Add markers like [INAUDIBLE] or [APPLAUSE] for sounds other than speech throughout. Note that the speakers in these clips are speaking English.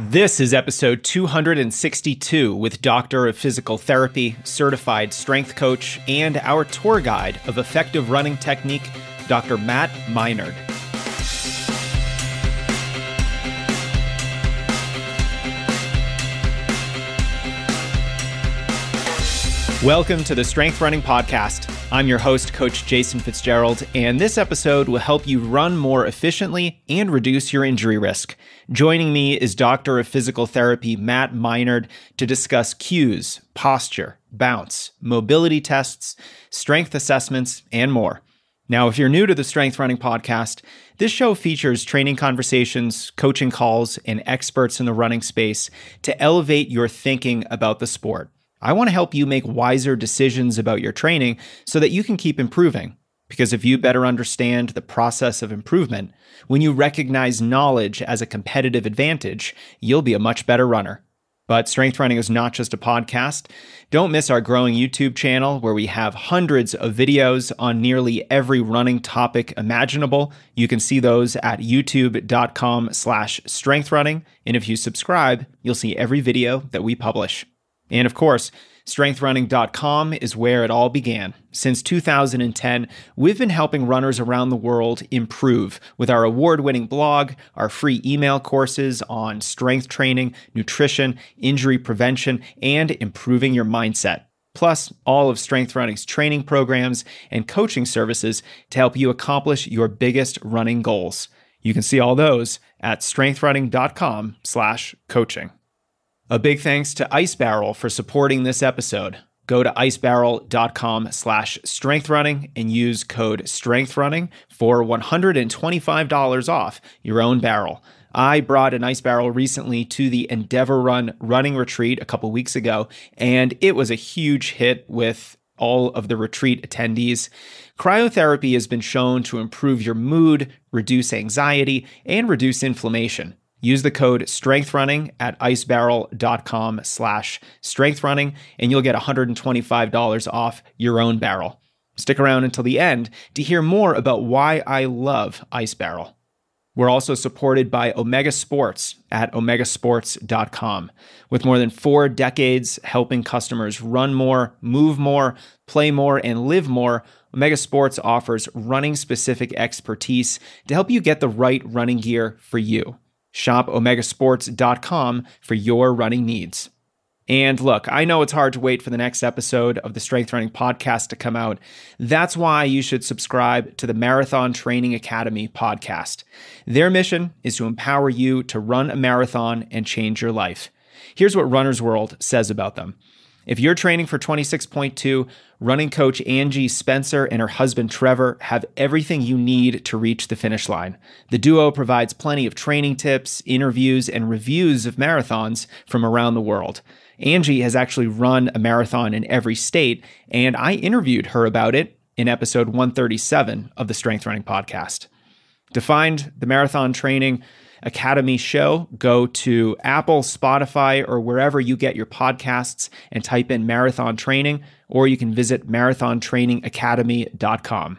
This is episode 262 with Doctor of Physical Therapy, certified strength coach, and our tour guide of effective running technique, Dr. Matt Minard. Welcome to the Strength Running Podcast. I'm your host, Coach Jason Fitzgerald, and this episode will help you run more efficiently and reduce your injury risk. Joining me is Doctor of Physical Therapy Matt Minard to discuss cues, posture, bounce, mobility tests, strength assessments, and more. Now, if you're new to the Strength Running Podcast, this show features training conversations, coaching calls, and experts in the running space to elevate your thinking about the sport. I want to help you make wiser decisions about your training so that you can keep improving. Because if you better understand the process of improvement, when you recognize knowledge as a competitive advantage, you'll be a much better runner. But Strength Running is not just a podcast. Don't miss our growing YouTube channel where we have hundreds of videos on nearly every running topic imaginable. You can see those at youtube.com slash strengthrunning. And if you subscribe, you'll see every video that we publish. And of course, strengthrunning.com is where it all began. Since 2010, we've been helping runners around the world improve with our award winning blog, our free email courses on strength training, nutrition, injury prevention, and improving your mindset. Plus, all of Strength Running's training programs and coaching services to help you accomplish your biggest running goals. You can see all those at strengthrunning.com slash coaching. A big thanks to Ice Barrel for supporting this episode. Go to icebarrel.com slash strengthrunning and use code strengthrunning for $125 off your own barrel. I brought an ice barrel recently to the Endeavor Run running retreat a couple weeks ago, and it was a huge hit with all of the retreat attendees. Cryotherapy has been shown to improve your mood, reduce anxiety, and reduce inflammation. Use the code STRENGTHRUNNING at icebarrel.com slash strengthrunning and you'll get $125 off your own barrel. Stick around until the end to hear more about why I love Ice Barrel. We're also supported by Omega Sports at omegasports.com. With more than four decades helping customers run more, move more, play more, and live more, Omega Sports offers running specific expertise to help you get the right running gear for you. Shop omegasports.com for your running needs. And look, I know it's hard to wait for the next episode of the Strength Running Podcast to come out. That's why you should subscribe to the Marathon Training Academy podcast. Their mission is to empower you to run a marathon and change your life. Here's what Runner's World says about them. If you're training for 26.2, running coach Angie Spencer and her husband Trevor have everything you need to reach the finish line. The duo provides plenty of training tips, interviews, and reviews of marathons from around the world. Angie has actually run a marathon in every state, and I interviewed her about it in episode 137 of the Strength Running Podcast. To find the marathon training, Academy show, go to Apple, Spotify, or wherever you get your podcasts and type in marathon training, or you can visit marathontrainingacademy.com.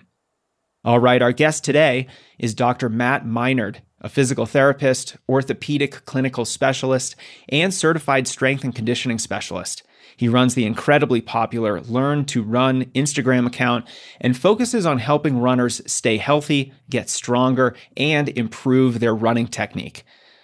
All right, our guest today is Dr. Matt Minard, a physical therapist, orthopedic clinical specialist, and certified strength and conditioning specialist. He runs the incredibly popular Learn to Run Instagram account and focuses on helping runners stay healthy, get stronger, and improve their running technique.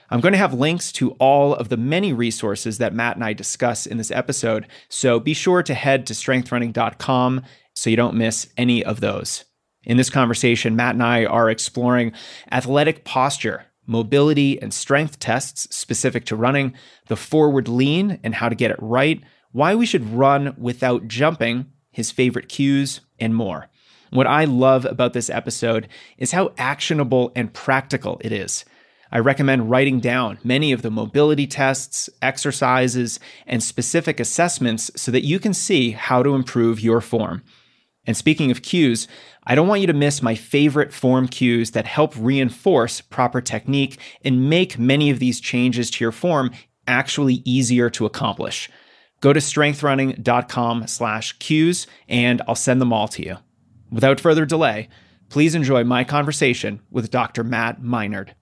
I'm going to have links to all of the many resources that Matt and I discuss in this episode, so be sure to head to strengthrunning.com so you don't miss any of those. In this conversation, Matt and I are exploring athletic posture, mobility and strength tests specific to running, the forward lean and how to get it right, why we should run without jumping, his favorite cues, and more. What I love about this episode is how actionable and practical it is. I recommend writing down many of the mobility tests, exercises, and specific assessments so that you can see how to improve your form. And speaking of cues, I don't want you to miss my favorite form cues that help reinforce proper technique and make many of these changes to your form actually easier to accomplish. Go to strengthrunning.com slash cues and I'll send them all to you. Without further delay, please enjoy my conversation with Dr. Matt Minard.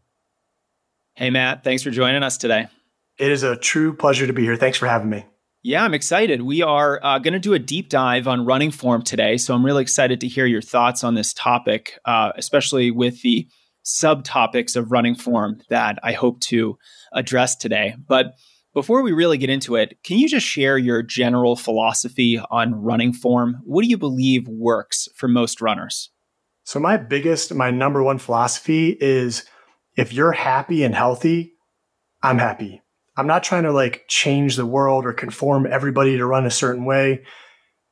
Hey, Matt, thanks for joining us today. It is a true pleasure to be here. Thanks for having me. Yeah, I'm excited. We are uh, going to do a deep dive on running form today. So I'm really excited to hear your thoughts on this topic, uh, especially with the subtopics of running form that I hope to address today. But before we really get into it, can you just share your general philosophy on running form? What do you believe works for most runners? So, my biggest, my number one philosophy is if you're happy and healthy, I'm happy. I'm not trying to like change the world or conform everybody to run a certain way,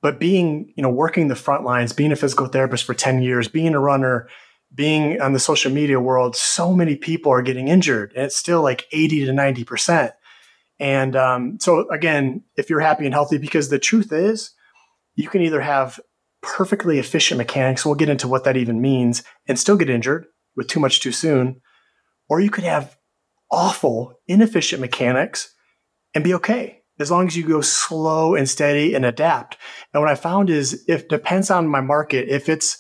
but being, you know, working the front lines, being a physical therapist for 10 years, being a runner, being on the social media world, so many people are getting injured and it's still like 80 to 90%. And um, so again, if you're happy and healthy, because the truth is you can either have perfectly efficient mechanics, we'll get into what that even means, and still get injured with too much too soon, or you could have awful, inefficient mechanics and be okay as long as you go slow and steady and adapt. And what I found is if depends on my market, if it's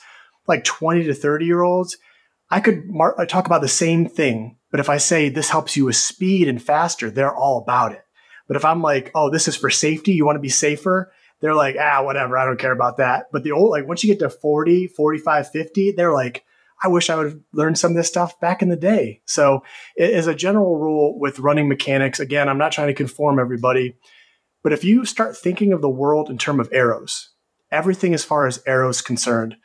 like 20 to 30 year olds, I could mar- talk about the same thing. But if I say this helps you with speed and faster, they're all about it. But if I'm like, oh, this is for safety, you want to be safer, they're like, ah, whatever, I don't care about that. But the old, like once you get to 40, 45, 50, they're like, I wish I would have learned some of this stuff back in the day. So, as a general rule with running mechanics, again, I'm not trying to conform everybody, but if you start thinking of the world in terms of arrows, everything as far as arrows concerned,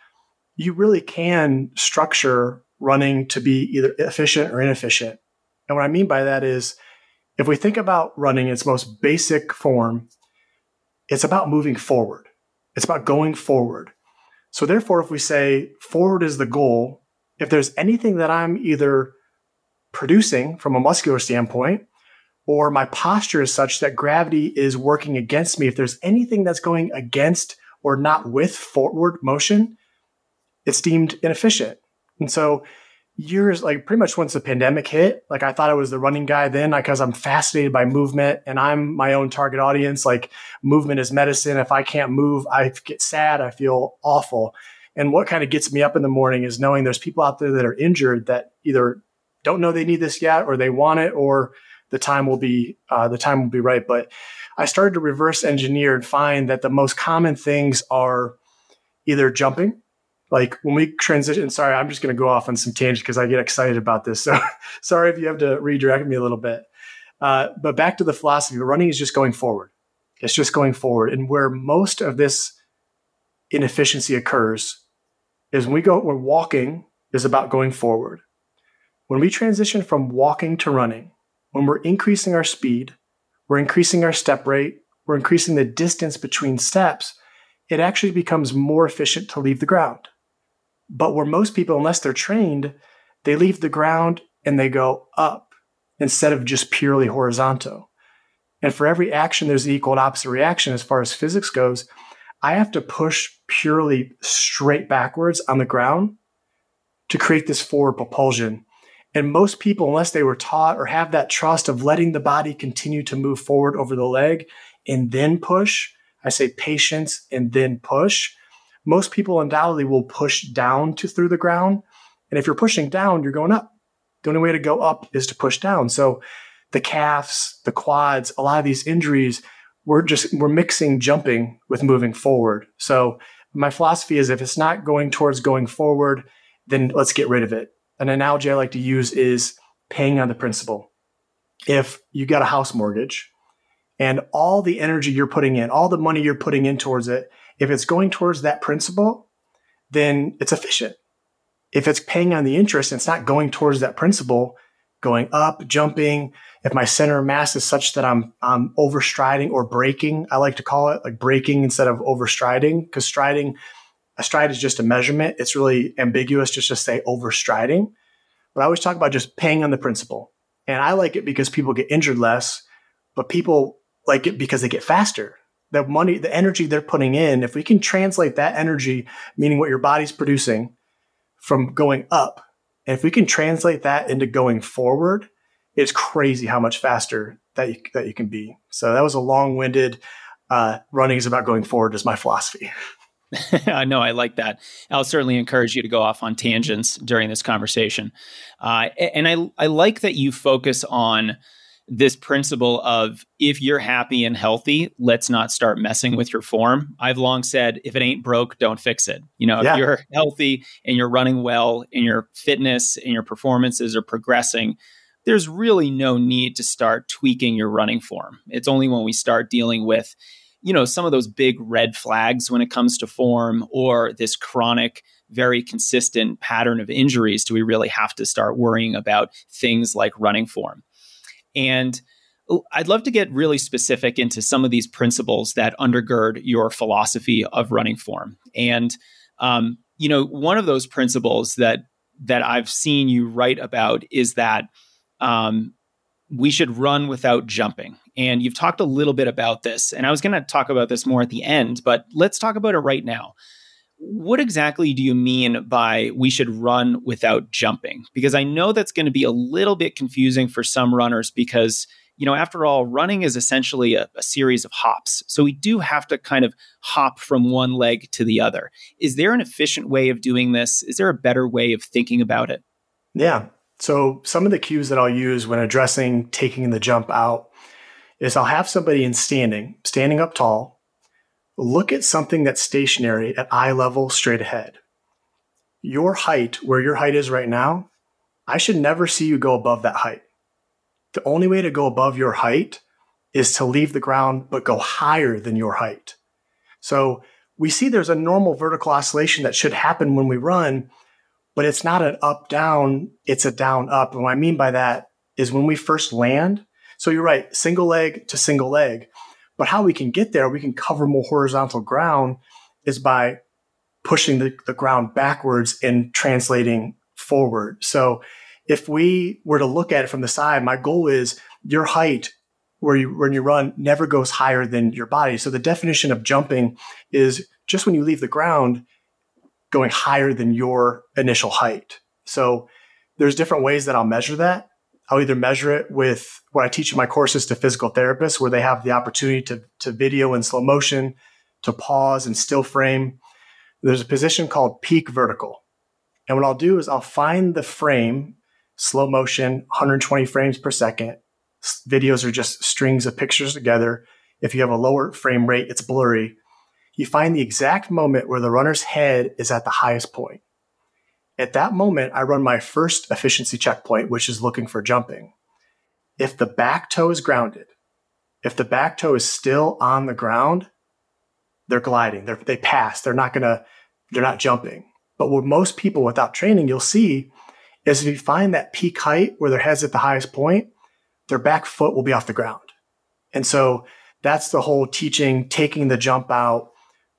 you really can structure running to be either efficient or inefficient. And what I mean by that is if we think about running in its most basic form, it's about moving forward. It's about going forward. So therefore, if we say forward is the goal, if there's anything that I'm either producing from a muscular standpoint, or my posture is such that gravity is working against me, if there's anything that's going against or not with forward motion, it's deemed inefficient. And so years, like pretty much once the pandemic hit, like I thought I was the running guy then because I'm fascinated by movement and I'm my own target audience. Like movement is medicine. If I can't move, I get sad. I feel awful. And what kind of gets me up in the morning is knowing there's people out there that are injured that either don't know they need this yet or they want it or the time will be uh, the time will be right. But I started to reverse engineer and find that the most common things are either jumping, like when we transition. Sorry, I'm just going to go off on some tangent because I get excited about this. So [LAUGHS] sorry if you have to redirect me a little bit. Uh, but back to the philosophy, running is just going forward. It's just going forward, and where most of this inefficiency occurs is when we go, when walking is about going forward. When we transition from walking to running, when we're increasing our speed, we're increasing our step rate, we're increasing the distance between steps, it actually becomes more efficient to leave the ground. But where most people, unless they're trained, they leave the ground and they go up instead of just purely horizontal. And for every action, there's the equal and opposite reaction as far as physics goes. I have to push purely straight backwards on the ground to create this forward propulsion. And most people, unless they were taught or have that trust of letting the body continue to move forward over the leg and then push, I say patience and then push. Most people undoubtedly will push down to through the ground. And if you're pushing down, you're going up. The only way to go up is to push down. So the calves, the quads, a lot of these injuries we're just we're mixing jumping with moving forward. So my philosophy is if it's not going towards going forward, then let's get rid of it. An analogy I like to use is paying on the principal. If you got a house mortgage and all the energy you're putting in, all the money you're putting in towards it, if it's going towards that principal, then it's efficient. If it's paying on the interest and it's not going towards that principal, going up, jumping, if my center mass is such that I'm, I'm overstriding or breaking, I like to call it like breaking instead of overstriding because striding, a stride is just a measurement. It's really ambiguous just to say overstriding. But I always talk about just paying on the principal. And I like it because people get injured less, but people like it because they get faster. The money, the energy they're putting in, if we can translate that energy, meaning what your body's producing from going up, and if we can translate that into going forward, it's crazy how much faster that you, that you can be. So that was a long winded, uh, running is about going forward is my philosophy. [LAUGHS] I know I like that. I'll certainly encourage you to go off on tangents during this conversation. Uh, and I, I like that you focus on this principle of if you're happy and healthy, let's not start messing with your form. I've long said, if it ain't broke, don't fix it. You know, yeah. if you're healthy and you're running well and your fitness and your performances are progressing, there's really no need to start tweaking your running form. It's only when we start dealing with, you know, some of those big red flags when it comes to form or this chronic, very consistent pattern of injuries do we really have to start worrying about things like running form. And I'd love to get really specific into some of these principles that undergird your philosophy of running form. And um, you know, one of those principles that that I've seen you write about is that um, we should run without jumping. And you've talked a little bit about this, and I was going to talk about this more at the end, but let's talk about it right now. What exactly do you mean by we should run without jumping? Because I know that's going to be a little bit confusing for some runners because, you know, after all, running is essentially a, a, series of hops. So we do have to kind of hop from one leg to the other. Is there an efficient way of doing this? Is there a better way of thinking about it? Yeah. So some of the cues that I'll use when addressing taking the jump out is I'll have somebody in standing, standing up tall, Look at something that's stationary at eye level straight ahead. Your height, where your height is right now, I should never see you go above that height. The only way to go above your height is to leave the ground but go higher than your height. So we see there's a normal vertical oscillation that should happen when we run, but it's not an up down, it's a down up. And what I mean by that is when we first land. So you're right, single leg to single leg. But how we can get there, we can cover more horizontal ground is by pushing the, the ground backwards and translating forward. So if we were to look at it from the side, my goal is your height where you when you run never goes higher than your body. So the definition of jumping is just when you leave the ground going higher than your initial height. So there's different ways that I'll measure that. I'll either measure it with what I teach in my courses to physical therapists, where they have the opportunity to, to video in slow motion, to pause and still frame. There's a position called peak vertical. And what I'll do is I'll find the frame, slow motion, 120 frames per second. Videos are just strings of pictures together. If you have a lower frame rate, it's blurry. You find the exact moment where the runner's head is at the highest point. At that moment, I run my first efficiency checkpoint, which is looking for jumping. If the back toe is grounded, if the back toe is still on the ground, they're gliding. They're, they pass. They're not gonna, they're not jumping. But what most people without training, you'll see is if you find that peak height where their head's at the highest point, their back foot will be off the ground. And so that's the whole teaching, taking the jump out.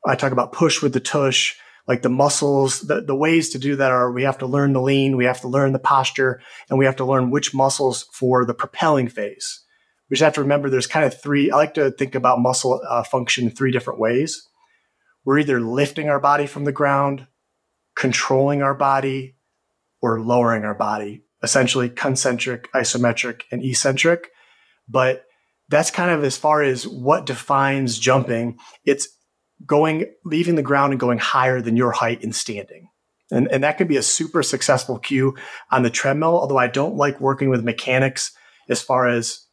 I talk about push with the tush like the muscles, the, the ways to do that are we have to learn the lean, we have to learn the posture, and we have to learn which muscles for the propelling phase. We just have to remember there's kind of three, I like to think about muscle uh, function in three different ways. We're either lifting our body from the ground, controlling our body, or lowering our body, essentially concentric, isometric, and eccentric. But that's kind of as far as what defines jumping. It's going, leaving the ground and going higher than your height in standing. And, and that could be a super successful cue on the treadmill. Although I don't like working with mechanics as far as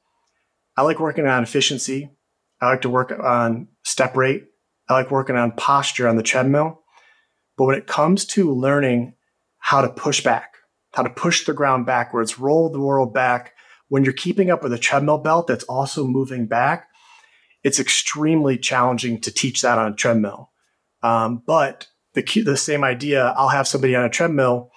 I like working on efficiency. I like to work on step rate. I like working on posture on the treadmill. But when it comes to learning how to push back, how to push the ground backwards, roll the world back, when you're keeping up with a treadmill belt that's also moving back, it's extremely challenging to teach that on a treadmill. Um, but the the same idea, I'll have somebody on a treadmill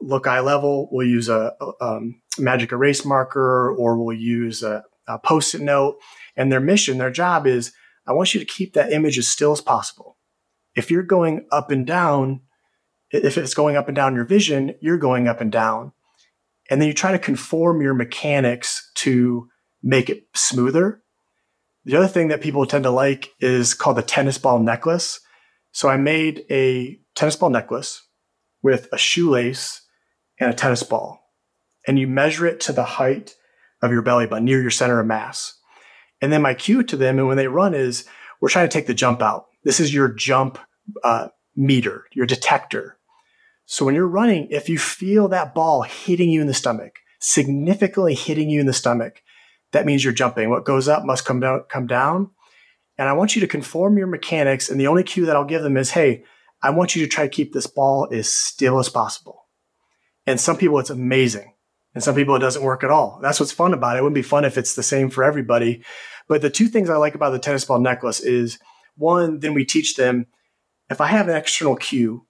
look eye level. We'll use a, a um, magic erase marker, or we'll use a, a post-it note. And their mission, their job is, I want you to keep that image as still as possible. If you're going up and down, if it's going up and down your vision, you're going up and down. And then you try to conform your mechanics to make it smoother. The other thing that people tend to like is called the tennis ball necklace. So I made a tennis ball necklace with a shoelace and a tennis ball. And you measure it to the height of your belly button near your center of mass. And then my cue to them and when they run is we're trying to take the jump out. This is your jump uh, meter, your detector. So when you're running, if you feel that ball hitting you in the stomach, significantly hitting you in the stomach, that means you're jumping. What goes up must come down, come down. And I want you to conform your mechanics. And the only cue that I'll give them is, Hey, I want you to try to keep this ball as still as possible. And some people, it's amazing. And some people, it doesn't work at all. That's what's fun about it. It wouldn't be fun if it's the same for everybody. But the two things I like about the tennis ball necklace is one, then we teach them if I have an external cue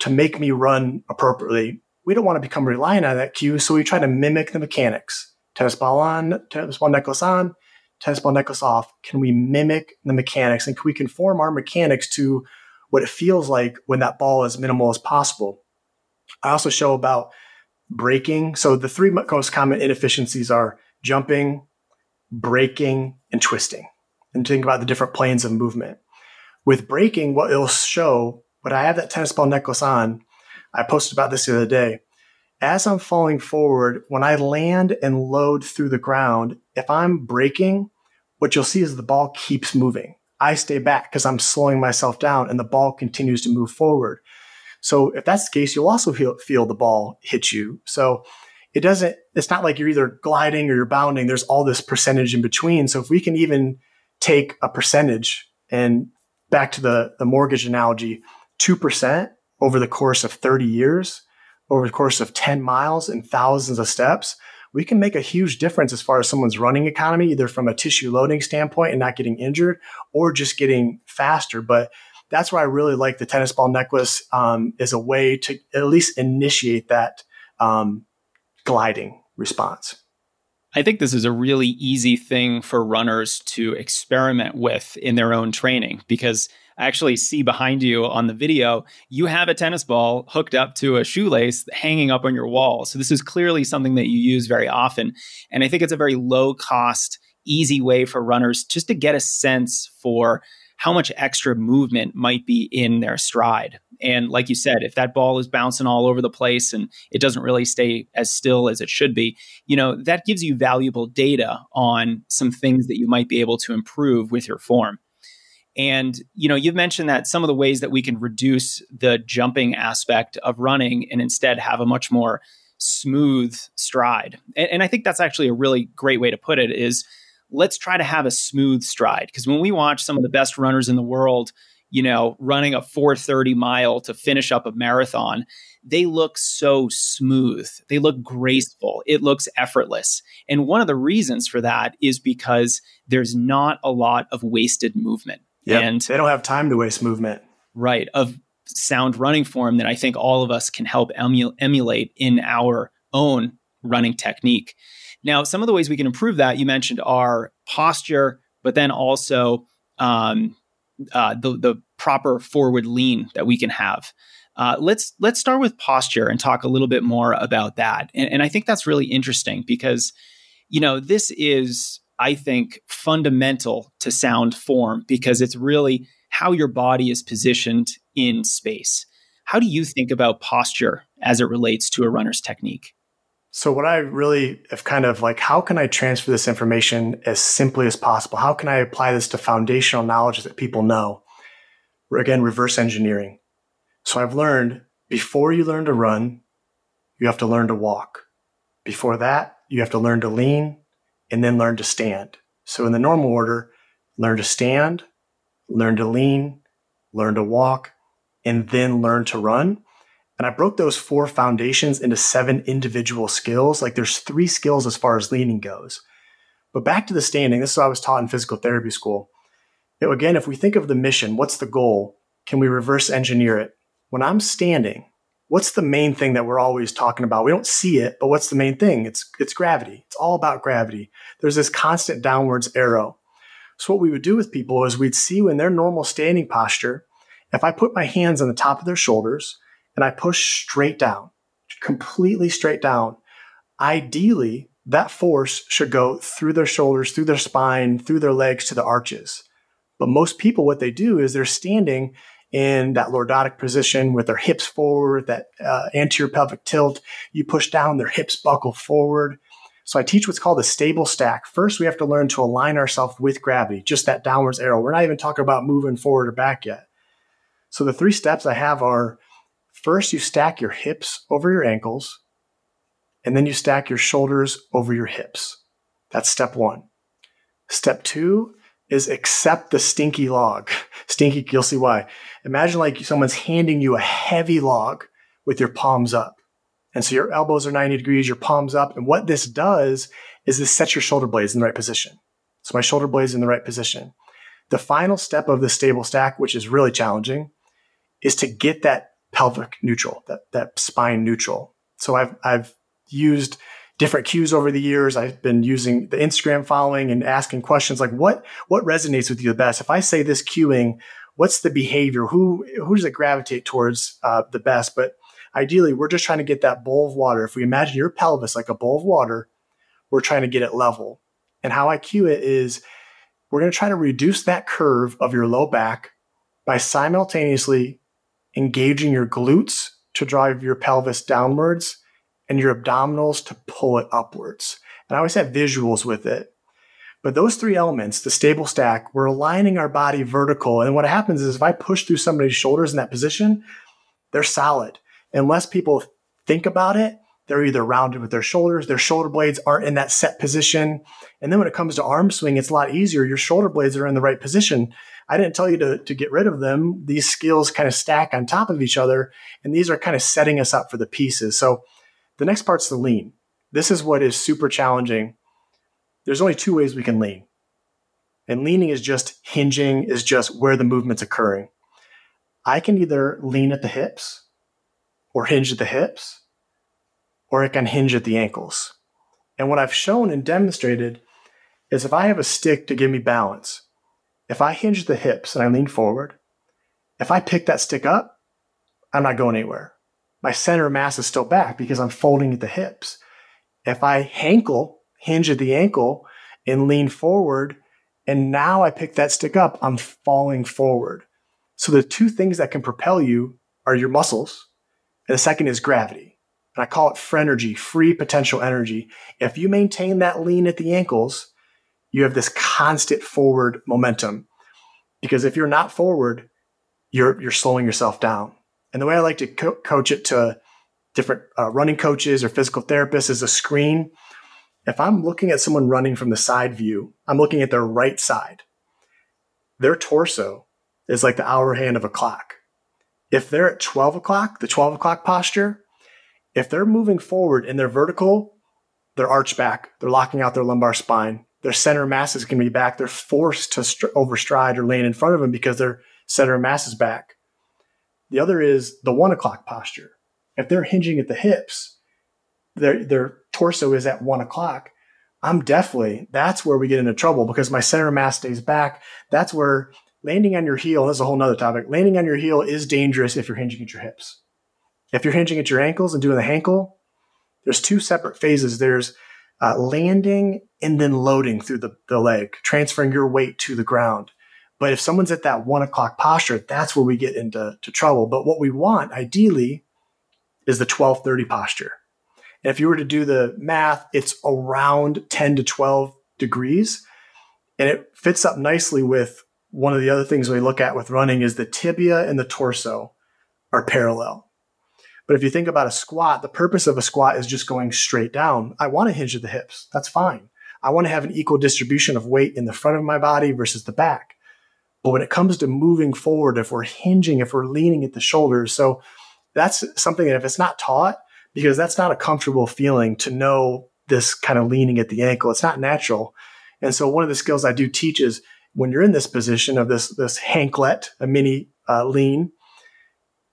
to make me run appropriately, we don't want to become reliant on that cue. So we try to mimic the mechanics. Tennis ball on, tennis ball necklace on, tennis ball necklace off. Can we mimic the mechanics and can we conform our mechanics to what it feels like when that ball is minimal as possible? I also show about breaking. So the three most common inefficiencies are jumping, breaking, and twisting. And think about the different planes of movement. With breaking, what it'll show, when I have that tennis ball necklace on, I posted about this the other day. As I'm falling forward, when I land and load through the ground, if I'm braking, what you'll see is the ball keeps moving. I stay back because I'm slowing myself down and the ball continues to move forward. So if that's the case, you'll also feel, feel the ball hit you. So it doesn't, it's not like you're either gliding or you're bounding. There's all this percentage in between. So if we can even take a percentage and back to the, the mortgage analogy, 2% over the course of 30 years, over the course of 10 miles and thousands of steps, we can make a huge difference as far as someone's running economy, either from a tissue loading standpoint and not getting injured or just getting faster. But that's why I really like the tennis ball necklace um, as a way to at least initiate that um, gliding response. I think this is a really easy thing for runners to experiment with in their own training because actually see behind you on the video, you have a tennis ball hooked up to a shoelace hanging up on your wall. So this is clearly something that you use very often. And I think it's a very low cost, easy way for runners just to get a sense for how much extra movement might be in their stride. And like you said, if that ball is bouncing all over the place and it doesn't really stay as still as it should be, you know, that gives you valuable data on some things that you might be able to improve with your form. And you know, you've mentioned that some of the ways that we can reduce the jumping aspect of running and instead have a much more smooth stride. And, and I think that's actually a really great way to put it is let's try to have a smooth stride. Because when we watch some of the best runners in the world, you know, running a 430 mile to finish up a marathon, they look so smooth. They look graceful. It looks effortless. And one of the reasons for that is because there's not a lot of wasted movement. Yep. And they don't have time to waste movement. Right. Of sound running form that I think all of us can help emu- emulate in our own running technique. Now, some of the ways we can improve that you mentioned are posture, but then also um, uh, the the proper forward lean that we can have. Uh, let's let's start with posture and talk a little bit more about that. And, and I think that's really interesting because you know this is I think fundamental to sound form because it's really how your body is positioned in space. How do you think about posture as it relates to a runner's technique? So what I really have kind of like, how can I transfer this information as simply as possible? How can I apply this to foundational knowledge that people know? Again, reverse engineering. So I've learned before you learn to run, you have to learn to walk. Before that, you have to learn to lean and then learn to stand. So in the normal order, learn to stand, learn to lean, learn to walk, and then learn to run. And I broke those four foundations into seven individual skills. Like there's three skills as far as leaning goes. But back to the standing, this is what I was taught in physical therapy school. Know, again, if we think of the mission, what's the goal? Can we reverse engineer it? When I'm standing, what's the main thing that we're always talking about? We don't see it, but what's the main thing? It's it's gravity. It's all about gravity. There's this constant downwards arrow. So what we would do with people is we'd see in their normal standing posture, if I put my hands on the top of their shoulders and I push straight down, completely straight down. Ideally, that force should go through their shoulders, through their spine, through their legs to the arches. But most people, what they do is they're standing in that lordotic position with their hips forward, that uh, anterior pelvic tilt. You push down, their hips buckle forward. So I teach what's called a stable stack. First, we have to learn to align ourselves with gravity, just that downwards arrow. We're not even talking about moving forward or back yet. So the three steps I have are First, you stack your hips over your ankles, and then you stack your shoulders over your hips. That's step one. Step two is accept the stinky log. Stinky, you'll see why. Imagine like someone's handing you a heavy log with your palms up. And so your elbows are 90 degrees, your palms up. And what this does is this sets your shoulder blades in the right position. So my shoulder blades in the right position. The final step of the stable stack, which is really challenging, is to get that pelvic neutral, that, that spine neutral. So I've, I've used different cues over the years. I've been using the Instagram following and asking questions like what, what resonates with you the best? If I say this cueing, what's the behavior? Who, who does it gravitate towards uh, the best? But ideally, we're just trying to get that bowl of water. If we imagine your pelvis like a bowl of water, we're trying to get it level. And how I cue it is we're going to try to reduce that curve of your low back by simultaneously engaging your glutes to drive your pelvis downwards and your abdominals to pull it upwards. And I always have visuals with it. But those three elements, the stable stack, we're aligning our body vertical. And what happens is if I push through somebody's shoulders in that position, they're solid. Unless people think about it, they're either rounded with their shoulders, their shoulder blades aren't in that set position. And then when it comes to arm swing, it's a lot easier. Your shoulder blades are in the right position. I didn't tell you to, to get rid of them. These skills kind of stack on top of each other. And these are kind of setting us up for the pieces. So the next part's the lean. This is what is super challenging. There's only two ways we can lean. And leaning is just hinging, is just where the movement's occurring. I can either lean at the hips or hinge at the hips, or it can hinge at the ankles. And what I've shown and demonstrated is if I have a stick to give me balance, if I hinge the hips and I lean forward, if I pick that stick up, I'm not going anywhere. My center of mass is still back because I'm folding at the hips. If I hankle, hinge at the ankle and lean forward, and now I pick that stick up, I'm falling forward. So the two things that can propel you are your muscles, and the second is gravity. And I call it phrenergy, free potential energy. If you maintain that lean at the ankles, you have this constant forward momentum. Because if you're not forward, you're, you're slowing yourself down. And the way I like to co- coach it to different uh, running coaches or physical therapists is a screen. If I'm looking at someone running from the side view, I'm looking at their right side. Their torso is like the hour hand of a clock. If they're at 12 o'clock, the 12 o'clock posture, if they're moving forward and they're vertical, they're arched back. They're locking out their lumbar spine their center mass is going to be back. They're forced to overstride or lean in front of them because their center mass is back. The other is the one o'clock posture. If they're hinging at the hips, their, their torso is at one o'clock. I'm definitely, that's where we get into trouble because my center mass stays back. That's where landing on your heel, this is a whole nother topic. Landing on your heel is dangerous if you're hinging at your hips. If you're hinging at your ankles and doing the hankle, there's two separate phases. There's uh, landing and then loading through the, the leg, transferring your weight to the ground. But if someone's at that one o'clock posture, that's where we get into trouble. But what we want ideally is the 1230 posture. And if you were to do the math, it's around 10 to 12 degrees. And it fits up nicely with one of the other things we look at with running is the tibia and the torso are parallel. But if you think about a squat, the purpose of a squat is just going straight down. I want to hinge at the hips. That's fine. I want to have an equal distribution of weight in the front of my body versus the back. But when it comes to moving forward, if we're hinging, if we're leaning at the shoulders, so that's something that if it's not taught, because that's not a comfortable feeling to know this kind of leaning at the ankle, it's not natural. And so one of the skills I do teach is when you're in this position of this, this hanklet, a mini uh, lean,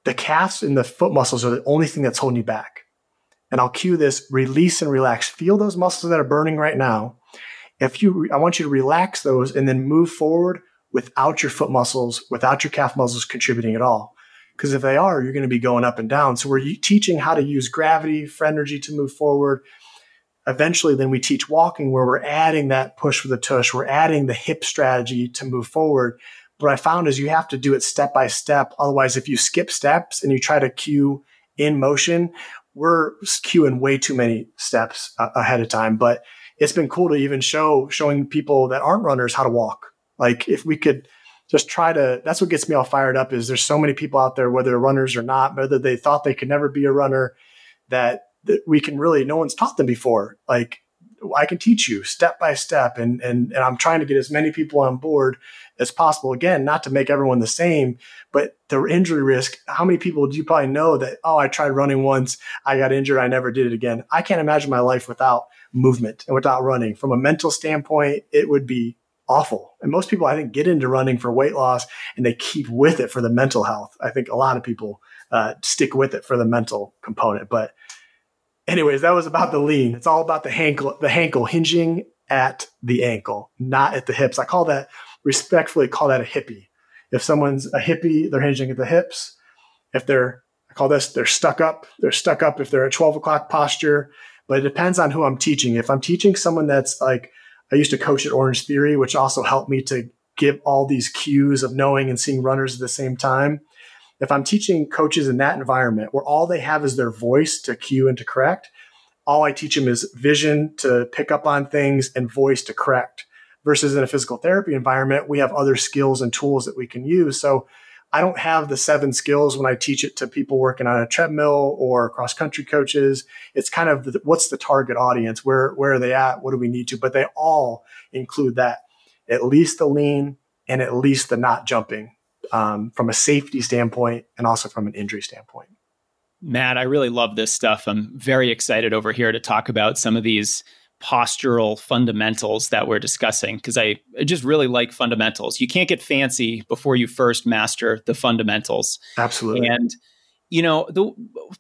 the calves and the foot muscles are the only thing that's holding you back. And I'll cue this release and relax. Feel those muscles that are burning right now. If you, I want you to relax those and then move forward without your foot muscles, without your calf muscles contributing at all. Because if they are, you're going to be going up and down. So we're teaching how to use gravity for energy to move forward. Eventually, then we teach walking where we're adding that push with the tush. We're adding the hip strategy to move forward what I found is you have to do it step by step. Otherwise, if you skip steps and you try to cue in motion, we're queuing way too many steps ahead of time. But it's been cool to even show showing people that aren't runners how to walk. Like if we could just try to, that's what gets me all fired up is there's so many people out there, whether runners or not, whether they thought they could never be a runner, that, that we can really, no one's taught them before. Like I can teach you step by step. And, and, and I'm trying to get as many people on board as possible. Again, not to make everyone the same, but the injury risk. How many people do you probably know that, oh, I tried running once. I got injured. I never did it again. I can't imagine my life without movement and without running. From a mental standpoint, it would be awful. And most people, I think, get into running for weight loss and they keep with it for the mental health. I think a lot of people uh, stick with it for the mental component. But anyways, that was about the lean. It's all about the ankle, the ankle hinging at the ankle, not at the hips. I call that respectfully call that a hippie. If someone's a hippie, they're hinging at the hips. If they're, I call this, they're stuck up. They're stuck up if they're at 12 o'clock posture. But it depends on who I'm teaching. If I'm teaching someone that's like I used to coach at Orange Theory, which also helped me to give all these cues of knowing and seeing runners at the same time. If I'm teaching coaches in that environment where all they have is their voice to cue and to correct, all I teach them is vision to pick up on things and voice to correct. Versus in a physical therapy environment, we have other skills and tools that we can use. So I don't have the seven skills when I teach it to people working on a treadmill or cross country coaches. It's kind of the, what's the target audience? Where, where are they at? What do we need to? But they all include that, at least the lean and at least the not jumping um, from a safety standpoint and also from an injury standpoint. Matt, I really love this stuff. I'm very excited over here to talk about some of these postural fundamentals that we're discussing because I, just really like fundamentals. You can't get fancy before you first master the fundamentals. Absolutely. And you know, the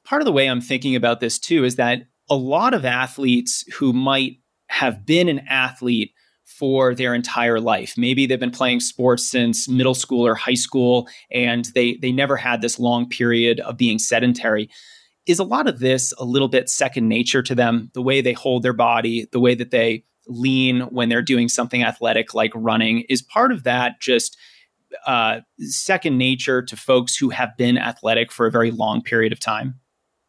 part of the way I'm thinking about this too is that a lot of athletes who might have been an athlete for their entire life. Maybe they've been playing sports since middle school or high school and they they never had this long period of being sedentary is a lot of this a little bit second nature to them, the way they hold their body, the way that they lean when they're doing something athletic like running is part of that just uh, second nature to folks who have been athletic for a very long period of time?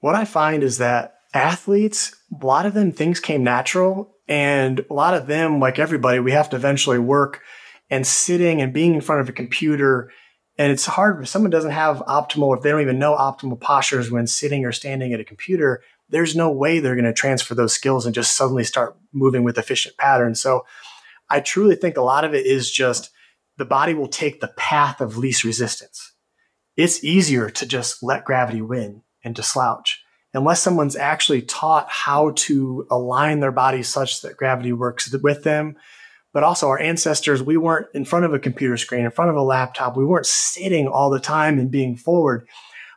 What I find is that athletes, a lot of them, things came natural. And a lot of them, like everybody, we have to eventually work and sitting and being in front of a computer and it's hard if someone doesn't have optimal, if they don't even know optimal postures when sitting or standing at a computer, there's no way they're going to transfer those skills and just suddenly start moving with efficient patterns. So I truly think a lot of it is just the body will take the path of least resistance. It's easier to just let gravity win and to slouch. Unless someone's actually taught how to align their body such that gravity works with them, but also our ancestors, we weren't in front of a computer screen, in front of a laptop. We weren't sitting all the time and being forward.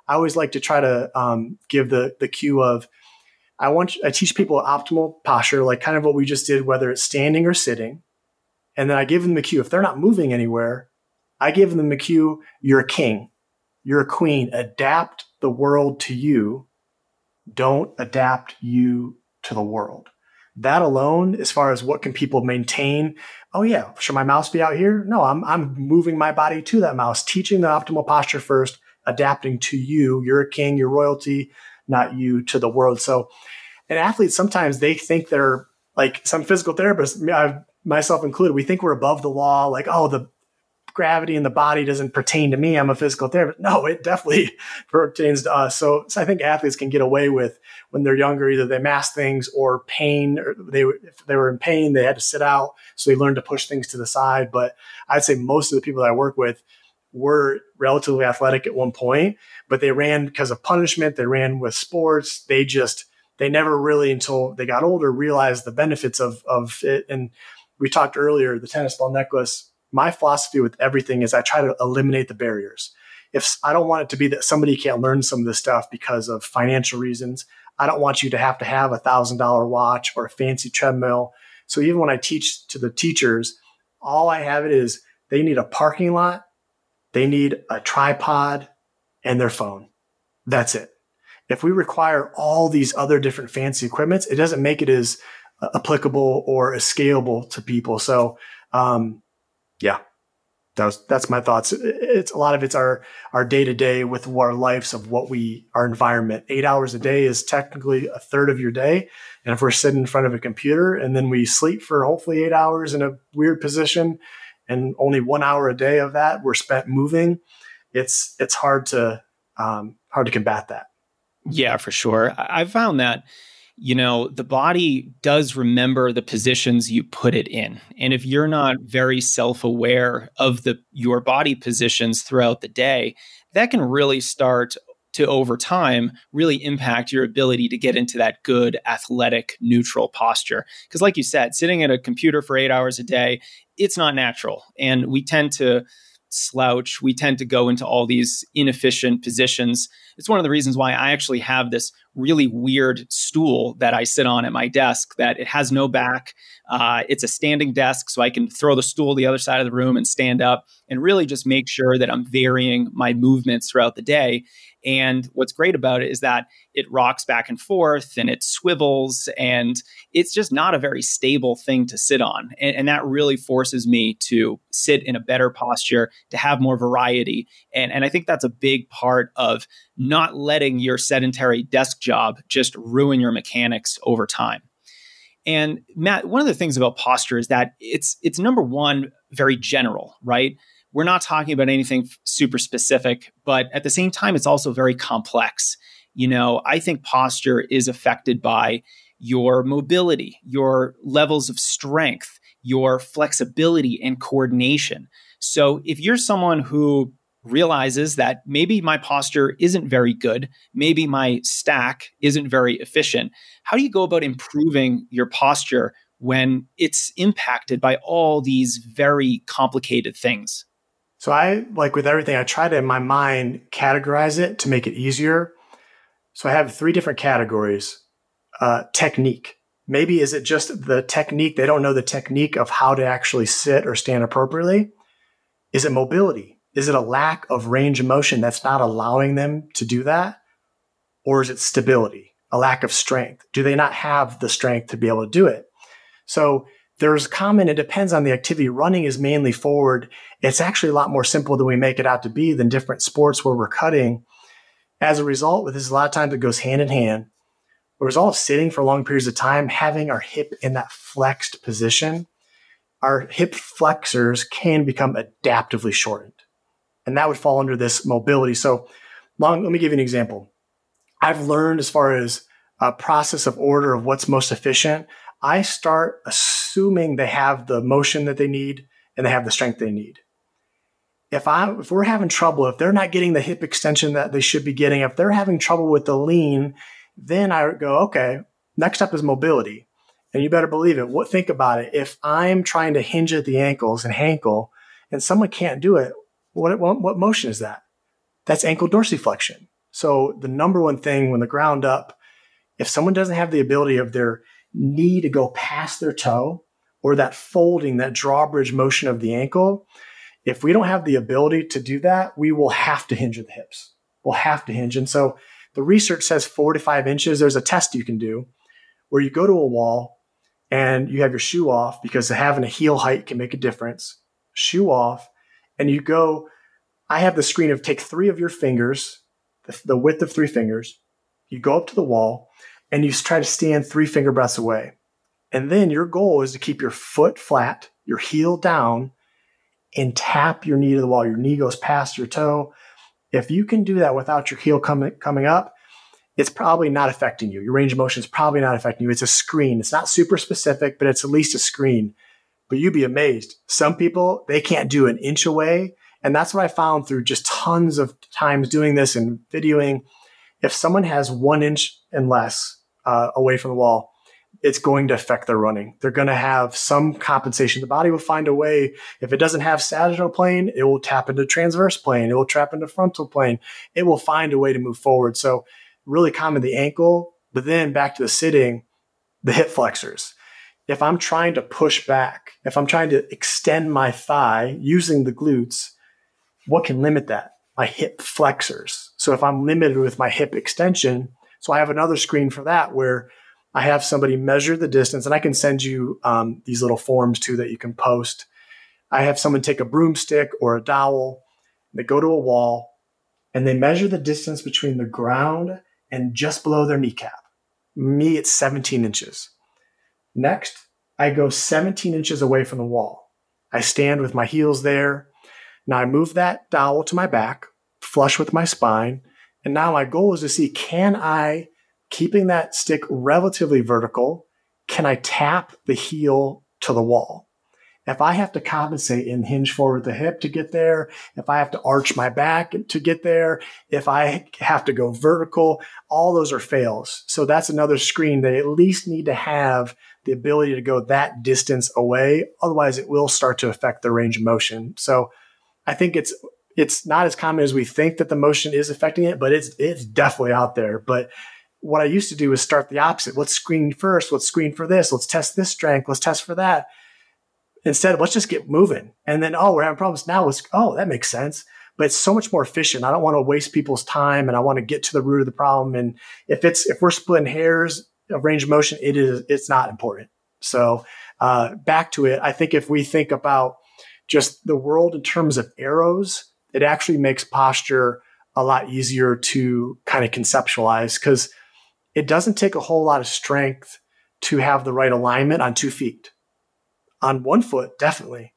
I always like to try to um, give the the cue of I want I teach people optimal posture, like kind of what we just did, whether it's standing or sitting, and then I give them the cue. If they're not moving anywhere, I give them the cue. You're a king, you're a queen. Adapt the world to you. Don't adapt you to the world that alone, as far as what can people maintain, oh yeah, should my mouse be out here? No, I'm I'm moving my body to that mouse, teaching the optimal posture first, adapting to you. You're a king, you're royalty, not you to the world. So, and athletes sometimes they think they're like some physical therapists, I, myself included, we think we're above the law. Like, oh, the gravity in the body doesn't pertain to me. I'm a physical therapist. No, it definitely [LAUGHS] pertains to us. So, so, I think athletes can get away with when they're younger, either they mask things or pain, or they, if they were in pain, they had to sit out. So they learned to push things to the side. But I'd say most of the people that I work with were relatively athletic at one point, but they ran because of punishment. They ran with sports. They just, they never really until they got older realized the benefits of, of it. And we talked earlier, the tennis ball necklace my philosophy with everything is I try to eliminate the barriers. If I don't want it to be that somebody can't learn some of this stuff because of financial reasons, I don't want you to have to have a thousand dollar watch or a fancy treadmill. So even when I teach to the teachers, all I have it is they need a parking lot, they need a tripod and their phone. That's it. If we require all these other different fancy equipments, it doesn't make it as uh, applicable or as scalable to people. So, um, yeah, that was, that's my thoughts. It's a lot of it's our, our day to day with our lives of what we, our environment. Eight hours a day is technically a third of your day. And if we're sitting in front of a computer and then we sleep for hopefully eight hours in a weird position and only one hour a day of that we're spent moving, it's, it's hard to, um, hard to combat that. Yeah, for sure. I found that you know, the body does remember the positions you put it in. And if you're not very self-aware of the your body positions throughout the day, that can really start to over time really impact your ability to get into that good athletic neutral posture because like you said sitting at a computer for 8 hours a day it's not natural and we tend to slouch we tend to go into all these inefficient positions it's one of the reasons why I actually have this really weird stool that I sit on at my desk that it has no back. Uh, it's a standing desk, so I can throw the stool the other side of the room and stand up and really just make sure that I'm varying my movements throughout the day. And what's great about it is that it rocks back and forth and it swivels, and it's just not a very stable thing to sit on. And, and, that really forces me to sit in a better posture, to have more variety. And, and I think that's a big part of not letting your sedentary desk job just ruin your mechanics over time. And Matt, one of the things about posture is that it's it's number one very general, right? We're not talking about anything super specific, but at the same time it's also very complex. You know, I think posture is affected by your mobility, your levels of strength, your flexibility and coordination. So if you're someone who realizes that maybe my posture isn't very good, maybe my stack isn't very efficient. How do you go about improving your posture when it's impacted by all these very complicated things? So I like with everything, I try to in my mind categorize it to make it easier. So I have three different categories. Uh, technique. Maybe is it just the technique? They don't know the technique of how to actually sit or stand appropriately. Is it mobility? Is it a lack of range of motion that's not allowing them to do that? Or is it stability, a lack of strength? Do they not have the strength to be able to do it? So there's common, it depends on the activity. Running is mainly forward. It's actually a lot more simple than we make it out to be than different sports where we're cutting. As a result, with this, a lot of times it goes hand in hand. The result of sitting for long periods of time, having our hip in that flexed position, our hip flexors can become adaptively shortened and that would fall under this mobility. So, long, let me give you an example. I've learned as far as a process of order of what's most efficient. I start assuming they have the motion that they need and they have the strength they need. If I if we're having trouble, if they're not getting the hip extension that they should be getting, if they're having trouble with the lean, then I go, okay, next up is mobility. And you better believe it. What think about it. If I'm trying to hinge at the ankles and hankle and someone can't do it, what, what, what motion is that? That's ankle dorsiflexion. So the number one thing when the ground up, if someone doesn't have the ability of their knee to go past their toe or that folding, that drawbridge motion of the ankle, if we don't have the ability to do that, we will have to hinge at the hips. We'll have to hinge. And so the research says four to five inches. There's a test you can do where you go to a wall and you have your shoe off because having a heel height can make a difference. Shoe off and you go, I have the screen of take three of your fingers, the, width of three fingers. You go up to the wall and you try to stand three finger breaths away. And then your goal is to keep your foot flat, your heel down, and tap your knee to the wall. Your knee goes past your toe. If you can do that without your heel coming coming up, it's probably not affecting you. Your range of motion is probably not affecting you. It's a screen. It's not super specific, but it's at least a screen but you'd be amazed. Some people, they can't do an inch away. And that's what I found through just tons of times doing this and videoing. If someone has one inch and less uh, away from the wall, it's going to affect their running. They're going to have some compensation. The body will find a way. If it doesn't have sagittal plane, it will tap into transverse plane. It will trap into frontal plane. It will find a way to move forward. So really common the ankle, but then back to the sitting, the hip flexors if I'm trying to push back, if I'm trying to extend my thigh using the glutes, what can limit that? My hip flexors. So if I'm limited with my hip extension, so I have another screen for that where I have somebody measure the distance, and I can send you um, these little forms too that you can post. I have someone take a broomstick or a dowel, they go to a wall, and they measure the distance between the ground and just below their kneecap. Me, it's 17 inches. Next, I go 17 inches away from the wall. I stand with my heels there. Now I move that dowel to my back, flush with my spine. And now my goal is to see can I keeping that stick relatively vertical, can I tap the heel to the wall? If I have to compensate and hinge forward the hip to get there, if I have to arch my back to get there, if I have to go vertical, all those are fails. So that's another screen they at least need to have the ability to go that distance away. Otherwise it will start to affect the range of motion. So I think it's it's not as common as we think that the motion is affecting it, but it's it's definitely out there. But what I used to do is start the opposite. Let's screen first. Let's screen for this. Let's test this strength. Let's test for that instead let's just get moving. And then, oh, we're having problems now. Let's, oh, that makes sense. But it's so much more efficient. I don't want to waste people's time and I want to get to the root of the problem. And if it's, if we're splitting hairs of range of motion, it is, it's not important. So, uh, back to it. I think if we think about just the world in terms of arrows, it actually makes posture a lot easier to kind of conceptualize because it doesn't take a whole lot of strength to have the right alignment on two feet on one foot, definitely.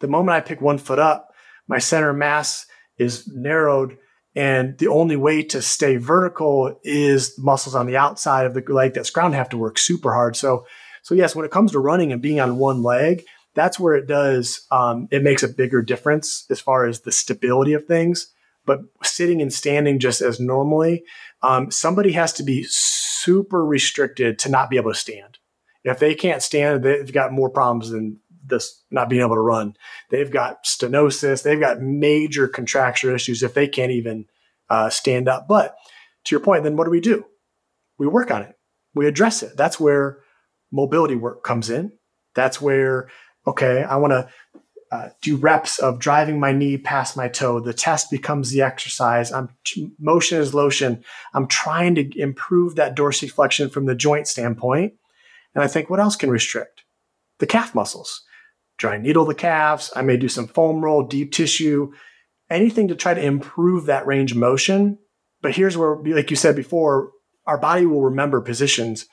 The moment I pick one foot up, my center mass is narrowed. And the only way to stay vertical is the muscles on the outside of the leg that's ground have to work super hard. So, so yes, when it comes to running and being on one leg, that's where it does, um, it makes a bigger difference as far as the stability of things. But sitting and standing just as normally, um, somebody has to be super restricted to not be able to stand. If they can't stand, they've got more problems than this not being able to run. They've got stenosis. They've got major contracture issues if they can't even uh, stand up. But to your point, then what do we do? We work on it. We address it. That's where mobility work comes in. That's where, okay, I want to uh, do reps of driving my knee past my toe. The test becomes the exercise. I'm motion is lotion. I'm trying to improve that dorsiflexion from the joint standpoint. And I think, what else can restrict? The calf muscles. Dry needle the calves. I may do some foam roll, deep tissue, anything to try to improve that range of motion. But here's where, like you said before, our body will remember positions,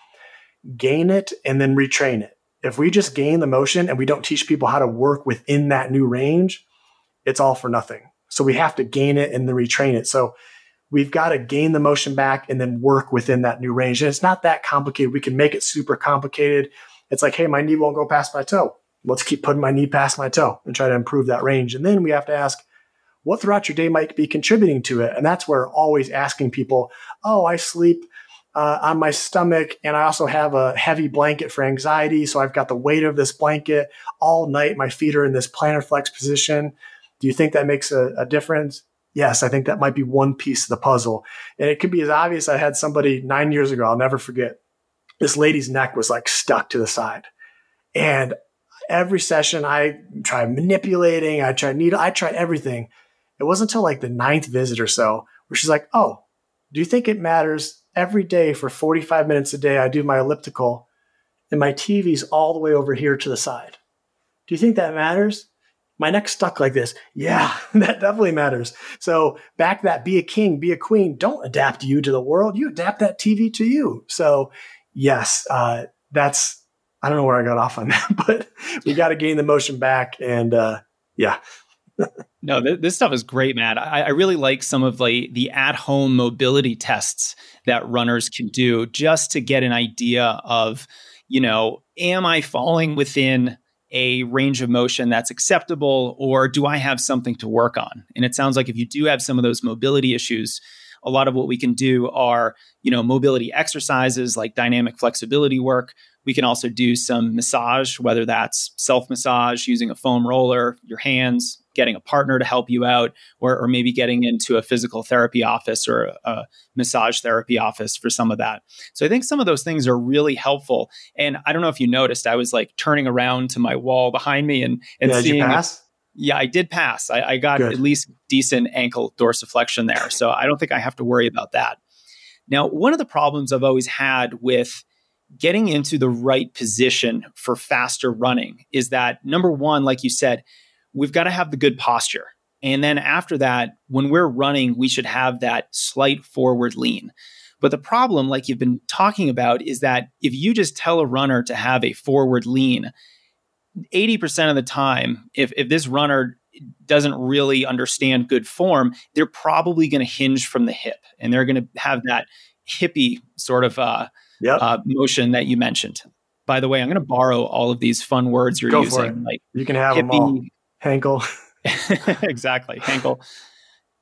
gain it, and then retrain it. If we just gain the motion and we don't teach people how to work within that new range, it's all for nothing. So we have to gain it and then retrain it. So we've got to gain the motion back and then work within that new range. And it's not that complicated. We can make it super complicated. It's like, hey, my knee won't go past my toe. Let's keep putting my knee past my toe and try to improve that range. And then we have to ask, what throughout your day might be contributing to it? And that's where always asking people, oh, I sleep uh, on my stomach and I also have a heavy blanket for anxiety. So I've got the weight of this blanket all night. My feet are in this plantar flex position. Do you think that makes a, a difference? yes, I think that might be one piece of the puzzle. And it could be as obvious. I had somebody nine years ago, I'll never forget. This lady's neck was like stuck to the side. And every session I tried manipulating, I tried needle, I tried everything. It wasn't until like the ninth visit or so where she's like, Oh, do you think it matters every day for 45 minutes a day? I do my elliptical and my TV's all the way over here to the side. Do you think that matters? my neck's stuck like this. Yeah, [LAUGHS] that definitely matters. So back that be a king, be a queen. Don't adapt you to the world. You adapt that TV to you. So yes, uh, that's, I don't know where I got off on that, [LAUGHS] but we got to gain the motion back. And uh, yeah. No, th- this stuff is great, Matt. I, I really like some of like the at-home mobility tests that runners can do just to get an idea of, you know, am I falling within a range of motion that's acceptable or do I have something to work on? And it sounds like if you do have some of those mobility issues, a lot of what we can do are, you know, mobility exercises like dynamic flexibility work. We can also do some massage, whether that's self massage using a foam roller, your hands, getting a partner to help you out, or, or maybe getting into a physical therapy office or a, massage therapy office for some of that. So I think some of those things are really helpful. And I don't know if you noticed, I was like turning around to my wall behind me and, and yeah, seeing. pass? Yeah, I did pass. I, I got Good. at least decent ankle dorsiflexion there. So I don't think I have to worry about that. Now, one of the problems I've always had with getting into the right position for faster running is that number one, like you said, we've got to have the good posture. And then after that, when we're running, we should have that slight forward lean. But the problem, like you've been talking about, is that if you just tell a runner to have a forward lean, 80% of the time, if, if this runner doesn't really understand good form, they're probably going to hinge from the hip and they're going to have that hippie sort of uh, yep. uh, motion that you mentioned. By the way, I'm going to borrow all of these fun words you're Go using, like you can have hippie, them all. Hankel. [LAUGHS] exactly, Hankel.